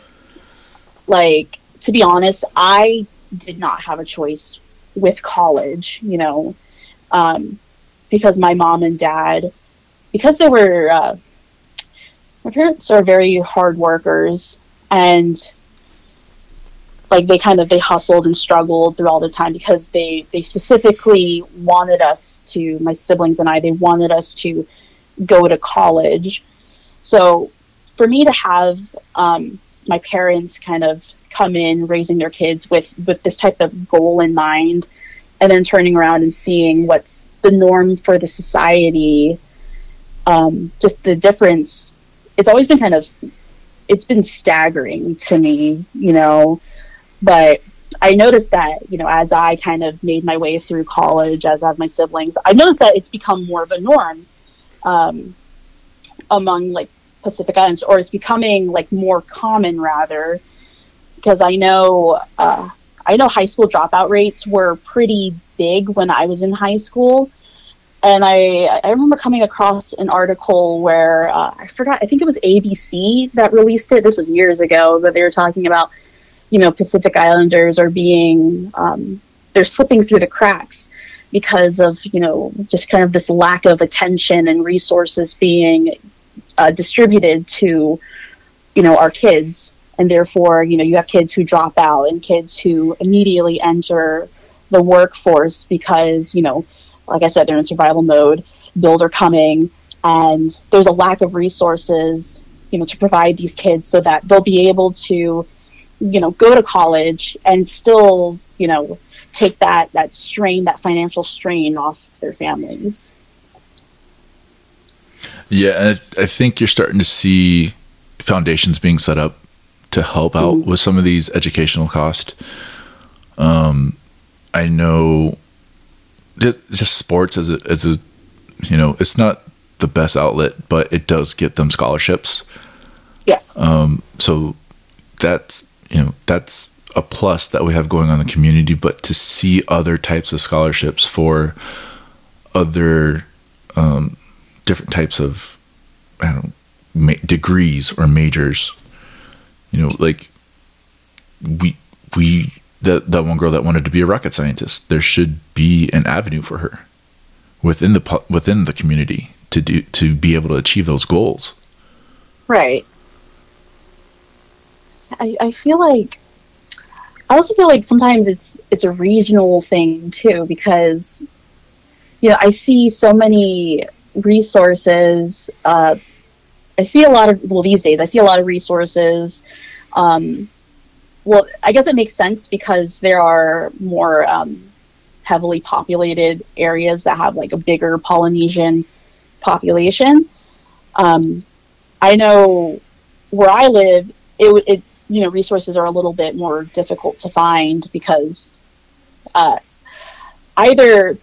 like to be honest, I did not have a choice with college. You know, um, because my mom and dad, because they were uh, my parents are very hard workers and like they kind of they hustled and struggled through all the time because they they specifically wanted us to my siblings and I they wanted us to go to college. So for me to have um, my parents kind of come in raising their kids with with this type of goal in mind and then turning around and seeing what's the norm for the society um, just the difference. It's always been kind of it's been staggering to me you know but I noticed that, you know, as I kind of made my way through college, as have my siblings, I noticed that it's become more of a norm um, among like Pacific Islands, or it's becoming like more common rather, because I know uh, I know high school dropout rates were pretty big when I was in high school, and I I remember coming across an article where uh, I forgot I think it was ABC that released it. This was years ago, but they were talking about you know Pacific Islanders are being um, they're slipping through the cracks because of you know just kind of this lack of attention and resources being uh, distributed to you know our kids and therefore you know you have kids who drop out and kids who immediately enter the workforce because you know like i said they're in survival mode. Bills are coming and there's a lack of resources you know to provide these kids so that they'll be able to you know go to college and still you know take that that strain that financial strain off their families. Yeah, and I think you're starting to see foundations being set up to help out mm-hmm. with some of these educational costs. Um, I know just, just sports as a as a you know it's not the best outlet, but it does get them scholarships. Yes. Um, so that's you know that's a plus that we have going on in the community. But to see other types of scholarships for other um, different types of I don't know, ma- degrees or majors. You know, like we we that that one girl that wanted to be a rocket scientist. There should be an avenue for her within the within the community to do to be able to achieve those goals. Right. I I feel like I also feel like sometimes it's it's a regional thing too because you know I see so many resources. Uh, I see a lot of well these days. I see a lot of resources. Um, well, I guess it makes sense because there are more um, heavily populated areas that have like a bigger Polynesian population. Um, I know where I live, it, it you know resources are a little bit more difficult to find because uh, either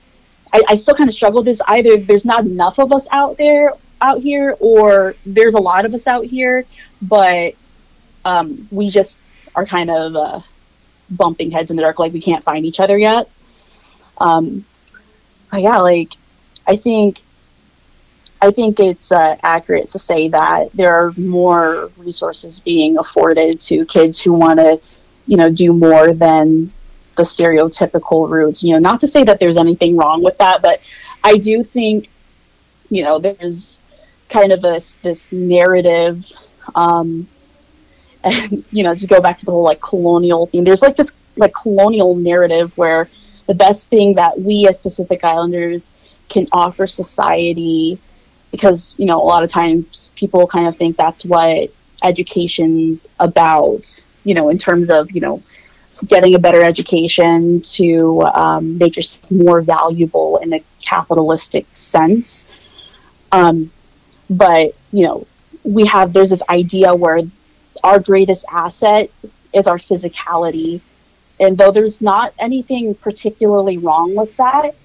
I, I still kind of struggle with this. Either there's not enough of us out there out here, or there's a lot of us out here, but um, we just are kind of uh, bumping heads in the dark, like we can't find each other yet. Um, yeah, like I think I think it's uh, accurate to say that there are more resources being afforded to kids who want to, you know, do more than the stereotypical routes. You know, not to say that there's anything wrong with that, but I do think, you know, there's kind of this this narrative, um, and you know, just go back to the whole like colonial theme. There's like this like colonial narrative where the best thing that we as Pacific Islanders can offer society, because you know, a lot of times people kind of think that's what education's about. You know, in terms of you know getting a better education to um, make yourself more valuable in a capitalistic sense. Um, but, you know, we have, there's this idea where our greatest asset is our physicality. And though there's not anything particularly wrong with that,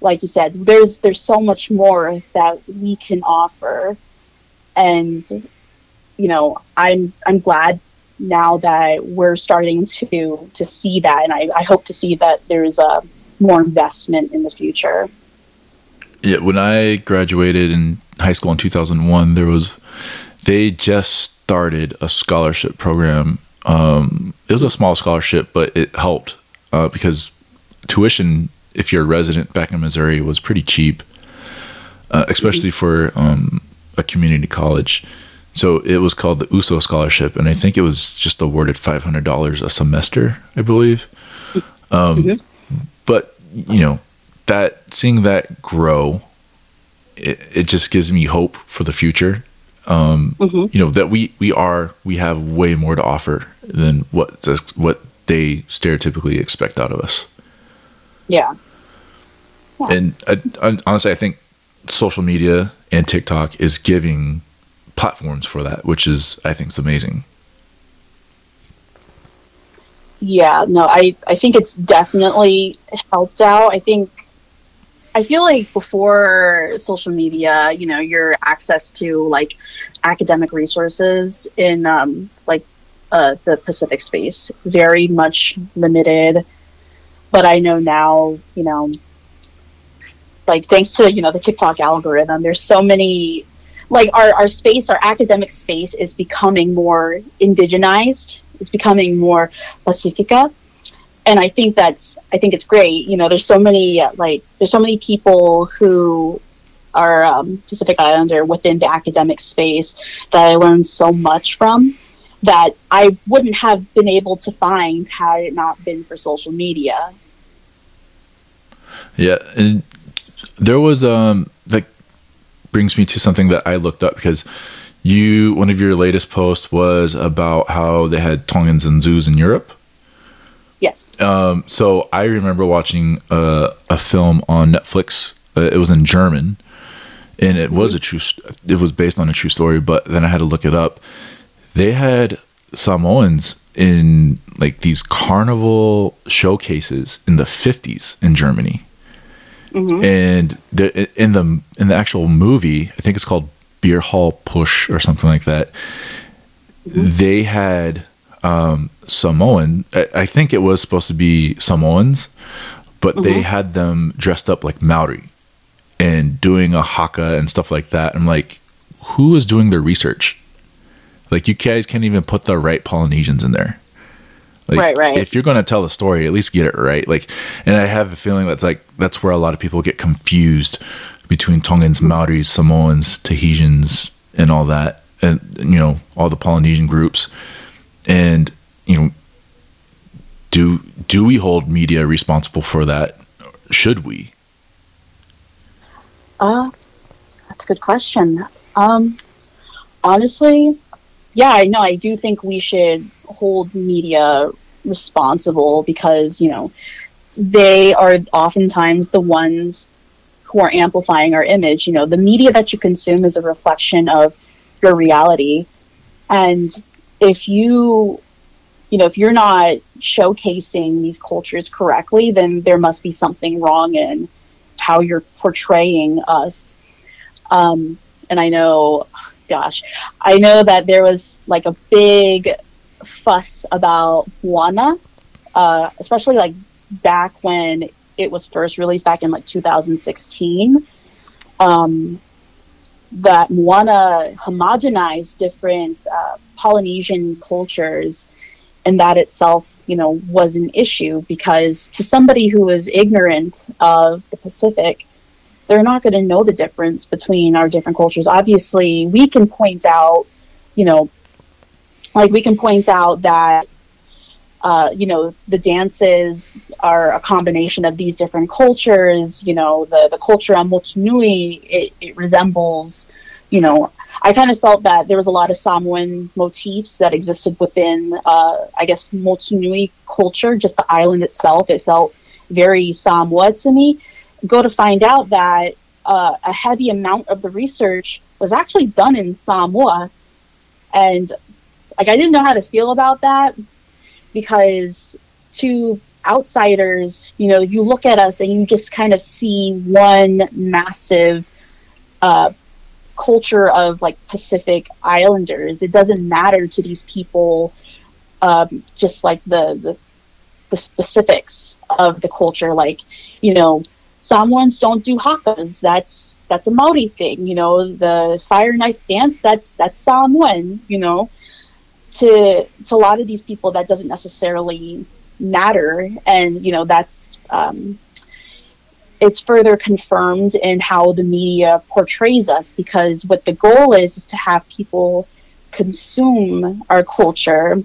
like you said, there's there's so much more that we can offer. And you know, I'm I'm glad now that we're starting to to see that, and I, I hope to see that there's a more investment in the future. Yeah, when I graduated in high school in 2001, there was they just started a scholarship program. Um, it was a small scholarship, but it helped uh, because tuition, if you're a resident back in Missouri, was pretty cheap, uh, especially for um, a community college. So it was called the USO scholarship, and I think it was just awarded five hundred dollars a semester, I believe. Um, mm-hmm. But you know, that seeing that grow, it, it just gives me hope for the future. Um, mm-hmm. You know that we we are we have way more to offer than what what they stereotypically expect out of us. Yeah. yeah. And I, I, honestly, I think social media and TikTok is giving platforms for that, which is I think is amazing. Yeah, no, I I think it's definitely helped out. I think I feel like before social media, you know, your access to like academic resources in um, like uh, the Pacific space very much limited. But I know now, you know, like thanks to you know the TikTok algorithm, there's so many like our, our space, our academic space is becoming more indigenized. It's becoming more Pacifica. And I think that's, I think it's great. You know, there's so many, uh, like, there's so many people who are um, Pacific Islander within the academic space that I learned so much from that I wouldn't have been able to find had it not been for social media. Yeah, and there was um like brings me to something that I looked up because you one of your latest posts was about how they had Tongans and zoos in Europe. Um, so I remember watching a, a film on Netflix. Uh, it was in German, and it mm-hmm. was a true. It was based on a true story, but then I had to look it up. They had Samoans in like these carnival showcases in the 50s in Germany. Mm-hmm. And the, in the in the actual movie, I think it's called Beer Hall Push or something like that. Mm-hmm. They had um, Samoan. I, think it was supposed to be Samoans, but mm-hmm. they had them dressed up like Maori and doing a haka and stuff like that. I'm like, who is doing their research? Like, you guys can't even put the right Polynesians in there. Like, right, right. If you're going to tell the story, at least get it right. Like, and I have a feeling that's like that's where a lot of people get confused between Tongans, Maoris, Samoans, Tahitians, and all that, and you know all the Polynesian groups. And you know, do do we hold media responsible for that? Should we? Uh, that's a good question. Um, honestly, yeah, I know. I do think we should hold media responsible because, you know, they are oftentimes the ones who are amplifying our image. You know, the media that you consume is a reflection of your reality. And if you, you know, if you're not showcasing these cultures correctly, then there must be something wrong in how you're portraying us. Um, and I know, gosh, I know that there was like a big fuss about Moana, uh, especially like back when it was first released back in like 2016. Um, that Moana homogenized different uh, Polynesian cultures, and that itself, you know, was an issue because to somebody who is ignorant of the Pacific, they're not going to know the difference between our different cultures. Obviously, we can point out, you know, like we can point out that uh, you know the dances are a combination of these different cultures. You know the the culture on Motunui it, it resembles. You know I kind of felt that there was a lot of Samoan motifs that existed within uh, I guess Motunui culture, just the island itself. It felt very Samoa to me. Go to find out that uh, a heavy amount of the research was actually done in Samoa, and like I didn't know how to feel about that because to outsiders, you know, you look at us and you just kind of see one massive uh, culture of like Pacific Islanders. It doesn't matter to these people um, just like the, the the specifics of the culture. Like, you know, Samoans don't do hakas. That's that's a Maori thing. You know, the fire knife dance. That's that's Samoan. You know, to to a lot of these people that doesn't necessarily matter and you know that's um, it's further confirmed in how the media portrays us because what the goal is is to have people consume our culture.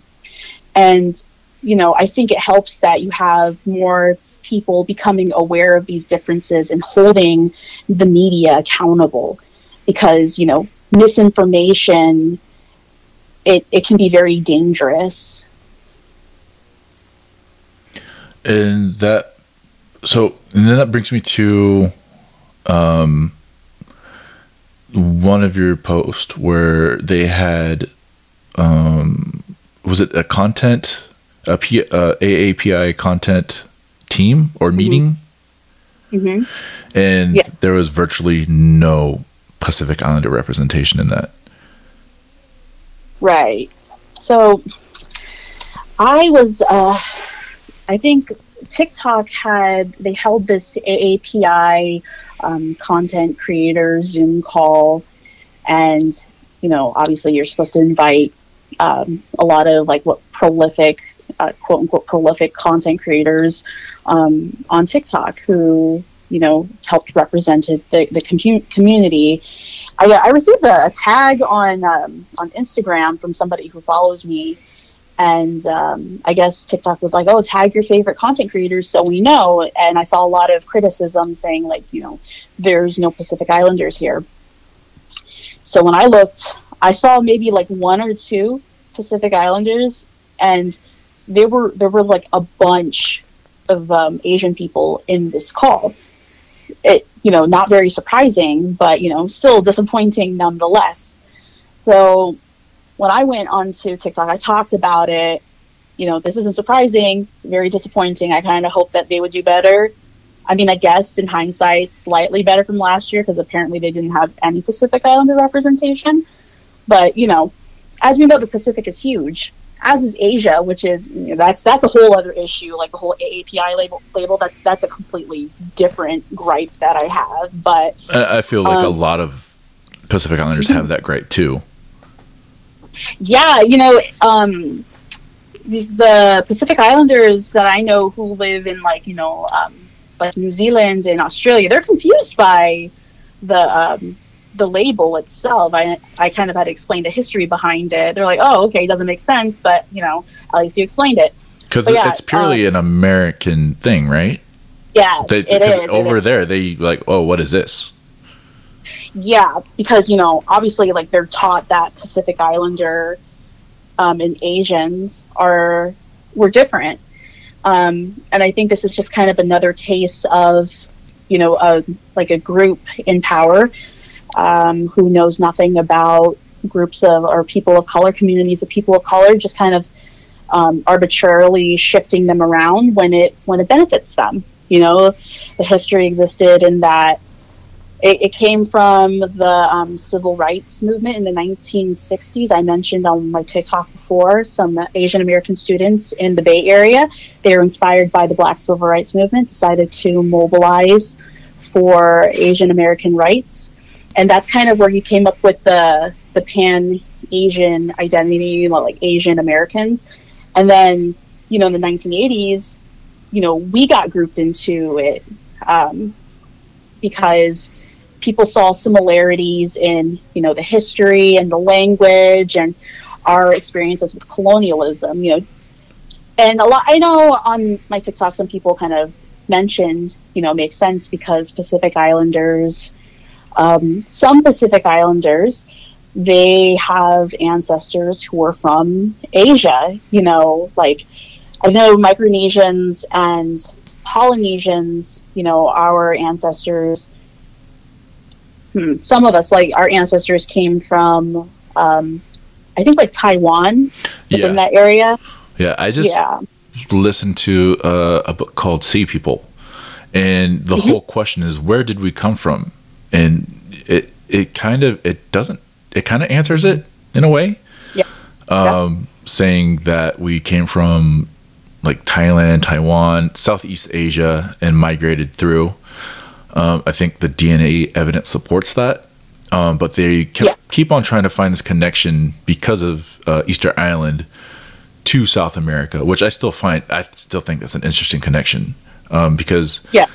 And, you know, I think it helps that you have more people becoming aware of these differences and holding the media accountable because, you know, misinformation it, it can be very dangerous. And that so and then that brings me to um one of your posts where they had um was it a content a P, uh, AAPI content team or mm-hmm. meeting mm-hmm. and yeah. there was virtually no Pacific Islander representation in that right so I was uh I think TikTok had they held this AAPI um, content creator Zoom call, and you know, obviously, you're supposed to invite um, a lot of like what prolific, uh, quote unquote, prolific content creators um, on TikTok who you know helped represented the the community. I, I received a, a tag on um, on Instagram from somebody who follows me and um, I guess TikTok was like, "Oh, tag your favorite content creators so we know." And I saw a lot of criticism saying, like, you know, there's no Pacific Islanders here. So when I looked, I saw maybe like one or two Pacific Islanders, and there were there were like a bunch of um, Asian people in this call. It, you know, not very surprising, but you know, still disappointing nonetheless. So when I went onto TikTok, I talked about it. You know, this isn't surprising, very disappointing. I kind of hope that they would do better. I mean, I guess in hindsight, slightly better from last year because apparently they didn't have any Pacific Islander representation. But you know, as we know, the Pacific is huge, as is Asia, which is you know, that's that's a whole other issue. Like the whole AAPI label, label that's that's a completely different gripe that I have. But I feel like um, a lot of Pacific Islanders have that gripe too yeah, you know, um, the Pacific Islanders that I know who live in like you know um, like New Zealand and Australia, they're confused by the um, the label itself. I I kind of had to explain the history behind it. They're like, oh, okay, it doesn't make sense, but you know, at least you explained it. Because yeah, it's purely um, an American thing, right? Yeah, they, it is. Over it there, they like, oh, what is this? Yeah, because you know, obviously, like they're taught that Pacific Islander um, and Asians are were different, um, and I think this is just kind of another case of you know, a, like a group in power um, who knows nothing about groups of or people of color, communities of people of color, just kind of um, arbitrarily shifting them around when it when it benefits them. You know, the history existed in that it, it came from the um, civil rights movement in the 1960s. I mentioned on my TikTok before some Asian American students in the Bay Area. They were inspired by the Black Civil Rights Movement, decided to mobilize for Asian American rights, and that's kind of where he came up with the the Pan Asian identity, like Asian Americans. And then, you know, in the 1980s, you know, we got grouped into it um, because people saw similarities in you know the history and the language and our experiences with colonialism you know. And a lot i know on my tiktok some people kind of mentioned you know makes sense because pacific islanders um, some pacific islanders they have ancestors who are from asia you know like i know micronesians and polynesians you know our ancestors hmm, some of us, like our ancestors, came from, um, I think, like Taiwan, yeah. in that area. Yeah, I just yeah. listened to uh, a book called Sea People, and the mm-hmm. whole question is, where did we come from? And it it kind of it doesn't it kind of answers it in a way. Yeah. Um, yeah. saying that we came from like Thailand, Taiwan, Southeast Asia, and migrated through. Um, I think the DNA evidence supports that. Um, but they kept, yeah. keep on trying to find this connection because of uh, Easter Island to South America, which I still find I still think that's an interesting connection um, because yeah.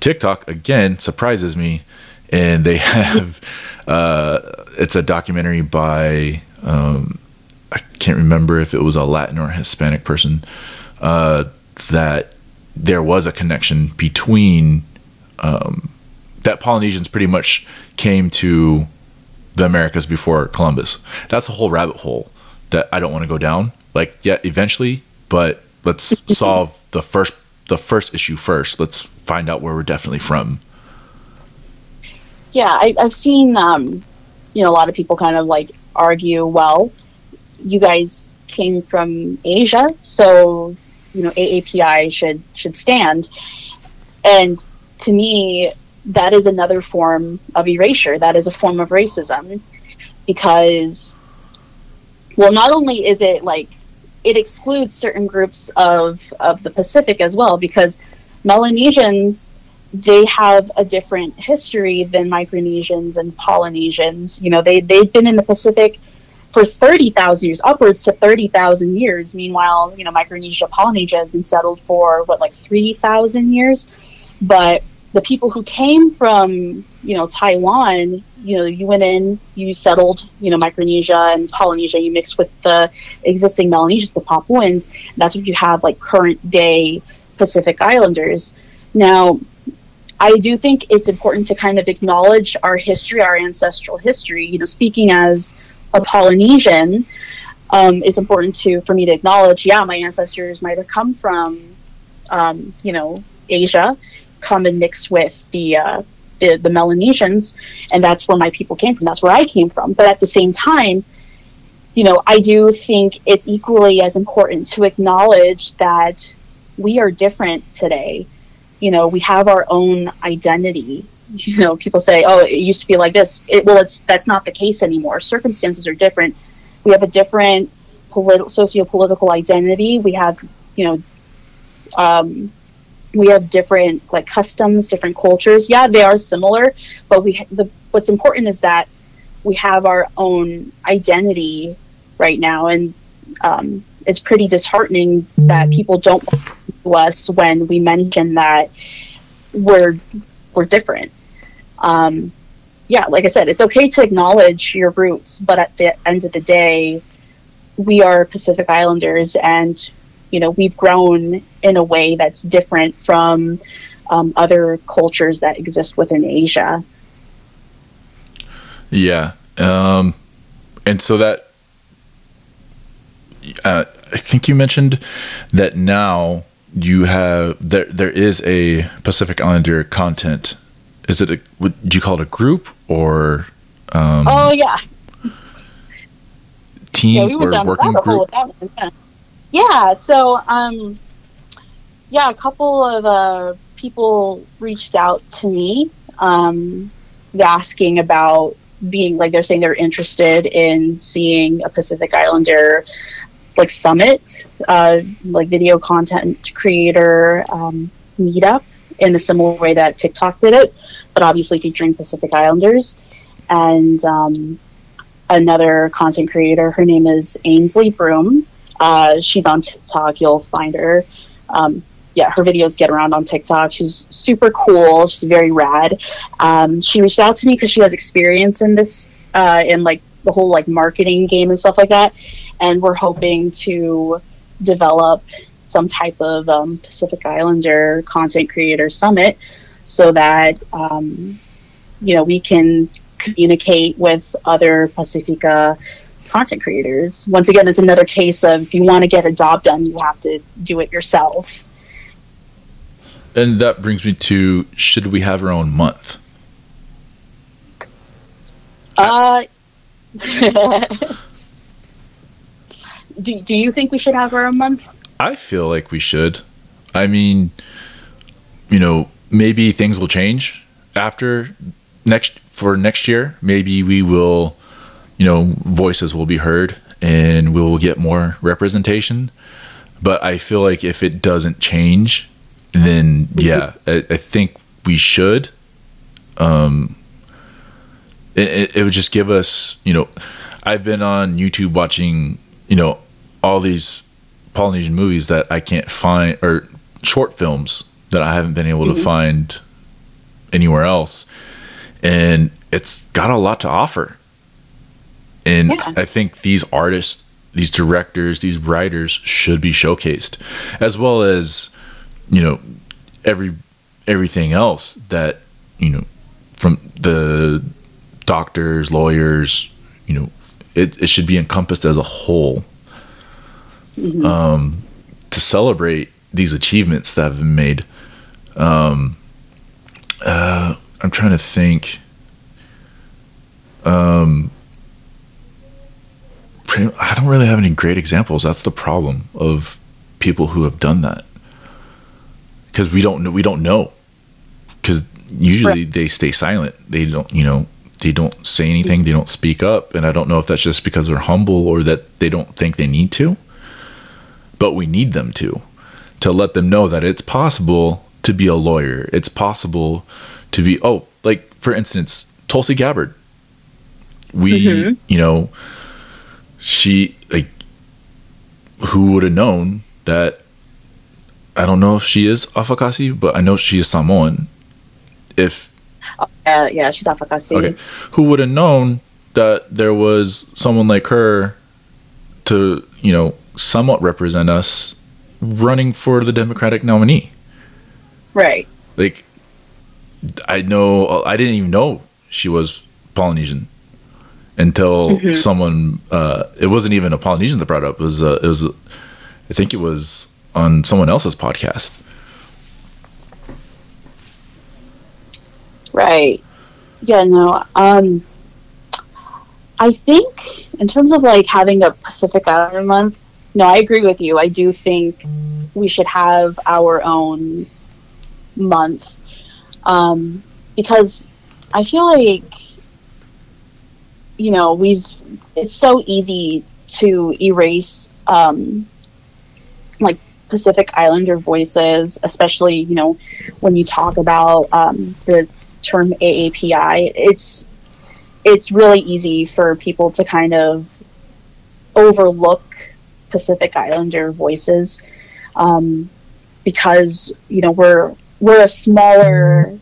TikTok again surprises me, and they have uh, it's a documentary by um, I can't remember if it was a Latin or Hispanic person, uh, that there was a connection between um, that Polynesians pretty much came to the Americas before Columbus. That's a whole rabbit hole that I don't want to go down. Like, yeah, eventually, but let's solve the first the first issue first. Let's find out where we're definitely from. Yeah, I, I've seen um, you know a lot of people kind of like argue, well, you guys came from Asia, so you know AAPI should should stand. And to me, that is another form of erasure. That is a form of racism because, well, not only is it like it excludes certain groups of of the Pacific as well because Melanesians they have a different history than Micronesians and Polynesians. You know, they they've been in the Pacific for 30,000 years, upwards to 30,000 years. Meanwhile, you know, Micronesia, Polynesia has been settled for what, like 3,000 years? But the people who came from, you know, Taiwan, you know, you went in, you settled, you know, Micronesia and Polynesia, you mixed with the existing Melanesians, the Papuans. That's what you have, like, current day Pacific Islanders. Now, I do think it's important to kind of acknowledge our history, our ancestral history. You know, speaking as a Polynesian, um, it's important to for me to acknowledge. Yeah, my ancestors might have come from, um, you know, Asia, come and mix with the, uh, the the Melanesians, and that's where my people came from. That's where I came from. But at the same time, you know, I do think it's equally as important to acknowledge that we are different today. You know, we have our own identity you know, people say, "Oh, it used to be like this." It, well, it's that's not the case anymore. Circumstances are different. We have a different political, socio-political identity. We have, you know, um, we have different like customs, different cultures. Yeah, they are similar, but we the what's important is that we have our own identity right now, and um, it's pretty disheartening that people don't to us when we mention that we're we're different um, yeah, like I said, it's okay to acknowledge your roots, but at the end of the day, we are Pacific Islanders, and you know we've grown in a way that's different from um, other cultures that exist within Asia. Yeah, um, and so that uh, I think you mentioned that now you have there there is a Pacific Islander content. Is it a would you call it a group or um, oh yeah. team yeah, we or working group yeah. so um yeah a couple of uh, people reached out to me um asking about being like they're saying they're interested in seeing a pacific islander like summit uh like video content creator um meetup in a similar way that tiktok did it but obviously featuring Pacific Islanders. And um, another content creator, her name is Ainsley Broom. Uh, she's on TikTok. You'll find her. Um, yeah, her videos get around on TikTok. She's super cool. She's very rad. Um, she reached out to me because she has experience in this, uh, in like the whole like marketing game and stuff like that. And we're hoping to develop some type of um, Pacific Islander content creator summit so that um, you know we can communicate with other Pacifica content creators. Once again, it's another case of if you want to get a job done, you have to do it yourself. And that brings me to should we have our own month? Uh, do, do you think we should have our own month? I feel like we should. I mean, you know, maybe things will change after next for next year. Maybe we will, you know, voices will be heard and we will get more representation. But I feel like if it doesn't change, then yeah, I, I think we should. Um, it, it would just give us, you know, I've been on YouTube watching, you know, all these Polynesian movies that I can't find or short films that I haven't been able mm-hmm. to find anywhere else. And it's got a lot to offer. And Yeah. I think these artists, these directors, these writers should be showcased, as well as you know every everything else that you know from the doctors, lawyers, you know, it, it should be encompassed as a whole um, to celebrate these achievements that have been made. Um, uh, I'm trying to think. Um, pretty- I don't really have any great examples. That's the problem of people who have done that because we don't know. We don't know because usually they stay silent. They don't. You know. They don't say anything. They don't speak up, and I don't know if that's just because they're humble or that they don't think they need to. But we need them to, to let them know that it's possible to be a lawyer. It's possible to be. Oh, like for instance, Tulsi Gabbard. We, Mhm. you know, she like who would have known that I don't know if she is Afakasi, but I know she is Samoan. If Uh, yeah, she's Afakasi. okay, who would have known that there was someone like her to, you know, somewhat represent us running for the Democratic nominee? Right. Like I know I didn't even know she was Polynesian until Mhm. someone uh it wasn't even a Polynesian that brought it up. It was uh, it was I think it was on someone else's podcast. Right. Yeah, no. Um I think in terms of like having a Pacific Islander month, no, I agree with you. I do think we should have our own month. Um because I feel like you know, we've it's so easy to erase um like Pacific Islander voices, especially, you know, when you talk about um, the term AAPI, it's it's really easy for people to kind of overlook Pacific Islander voices um, because you know we're we're a smaller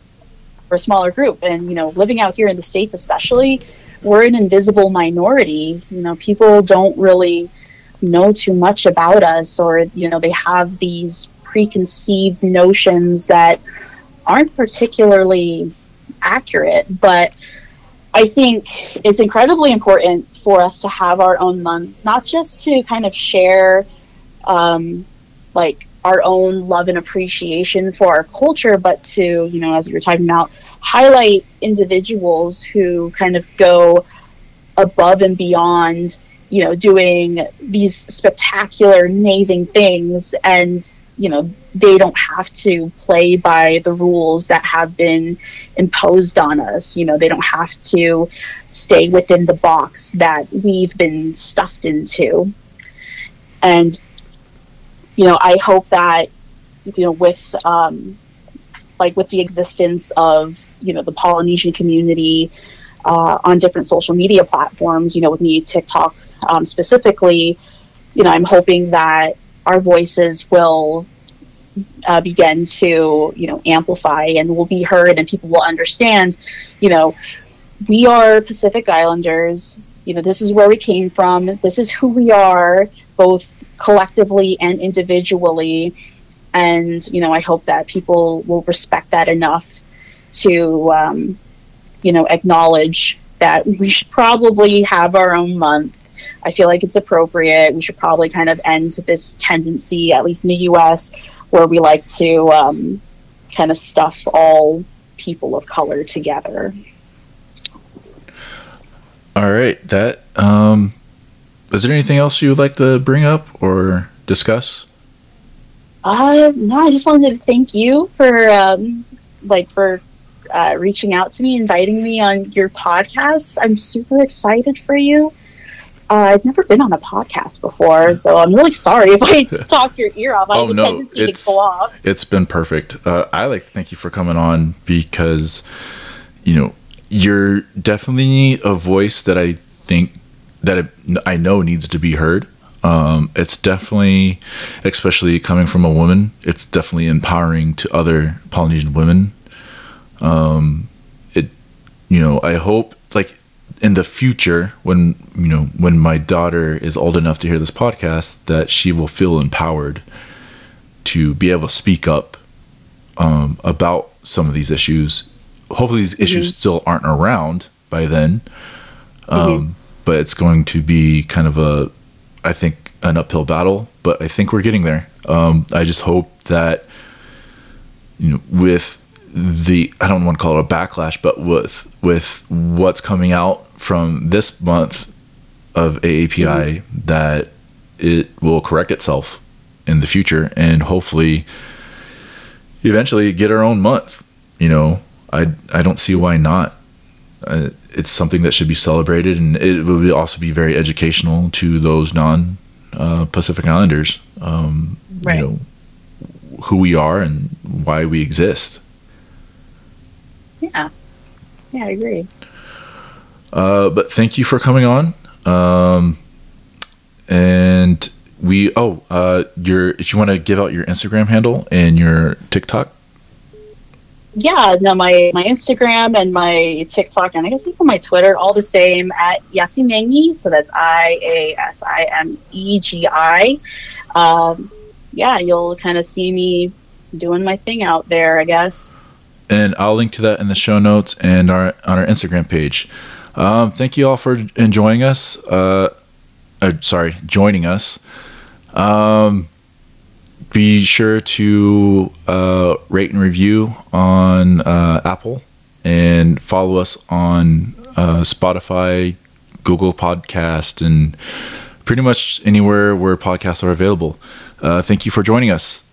we're a smaller group, and you know living out here in the states, especially, we're an invisible minority. You know, people don't really know too much about us, or you know they have these preconceived notions that aren't particularly accurate, but I think it's incredibly important for us to have our own month, not just to kind of share, um, like our own love and appreciation for our culture, but to, you know, as you were talking about, highlight individuals who kind of go above and beyond, you know, doing these spectacular, amazing things. And you know they don't have to play by the rules that have been imposed on us. You know they don't have to stay within the box that we've been stuffed into. And you know i hope that you know with um like with the existence of you know the polynesian community uh, on different social media platforms you know with me tiktok um, specifically you know i'm hoping that our voices will uh, begin to you know amplify and will be heard and people will understand you know we are pacific islanders. You know this is where we came from. This is who we are both collectively and individually and you know i hope that people will respect that enough to um, you know acknowledge that we should probably have our own month I feel like it's appropriate. We should probably kind of end this tendency, at least in the U.S., where we like to um, kind of stuff all people of color together. All right, that um is there anything else you would like to bring up or discuss? Uh, no, I just wanted to thank you for um, like for uh, reaching out to me, inviting me on your podcast. I'm super excited for you. Uh, I've never been on a podcast before, so I'm really sorry if I talk your ear off. I Oh, no, it's- to go off. It's been perfect. Uh, I like to thank you for coming on because, you know, you're definitely a voice that I think that I I know needs to be heard. Um, it's definitely, especially coming from a woman, it's definitely empowering to other Polynesian women. Um, it, you know, I hope like in the future when you know when my daughter is old enough to hear this podcast that she will feel empowered to be able to speak up um, about some of these issues hopefully these issues mm-hmm. still aren't around by then um, mm-hmm. But it's going to be kind of a i think an uphill battle but i think we're getting there um, i just hope that you know with the I don't want to call it a backlash, but with with what's coming out from this month of AAPI, mm-hmm. that it will correct itself in the future and hopefully eventually get our own month. You know, I I don't see why not. It's something that should be celebrated, and it would also be very educational to those non uh, Pacific Islanders. Um, right. You know who we are and why we exist. Yeah. Yeah, I agree. Uh, but thank you for coming on. Um, and we oh uh, your if you want to give out your Instagram handle and your TikTok. Yeah, no, my my Instagram and my TikTok and I guess even my Twitter all the same at Iasimegi. So that's I A S I M E G I. Um, yeah, you'll kind of see me doing my thing out there, I guess and I'll link to that in the show notes and our on our Instagram page. Um, thank you all for enjoying us. Uh, uh, sorry, joining us. Um, be sure to uh, rate and review on uh, Apple and follow us on uh, Spotify, Google Podcast, and pretty much anywhere where podcasts are available. Uh, thank you for joining us.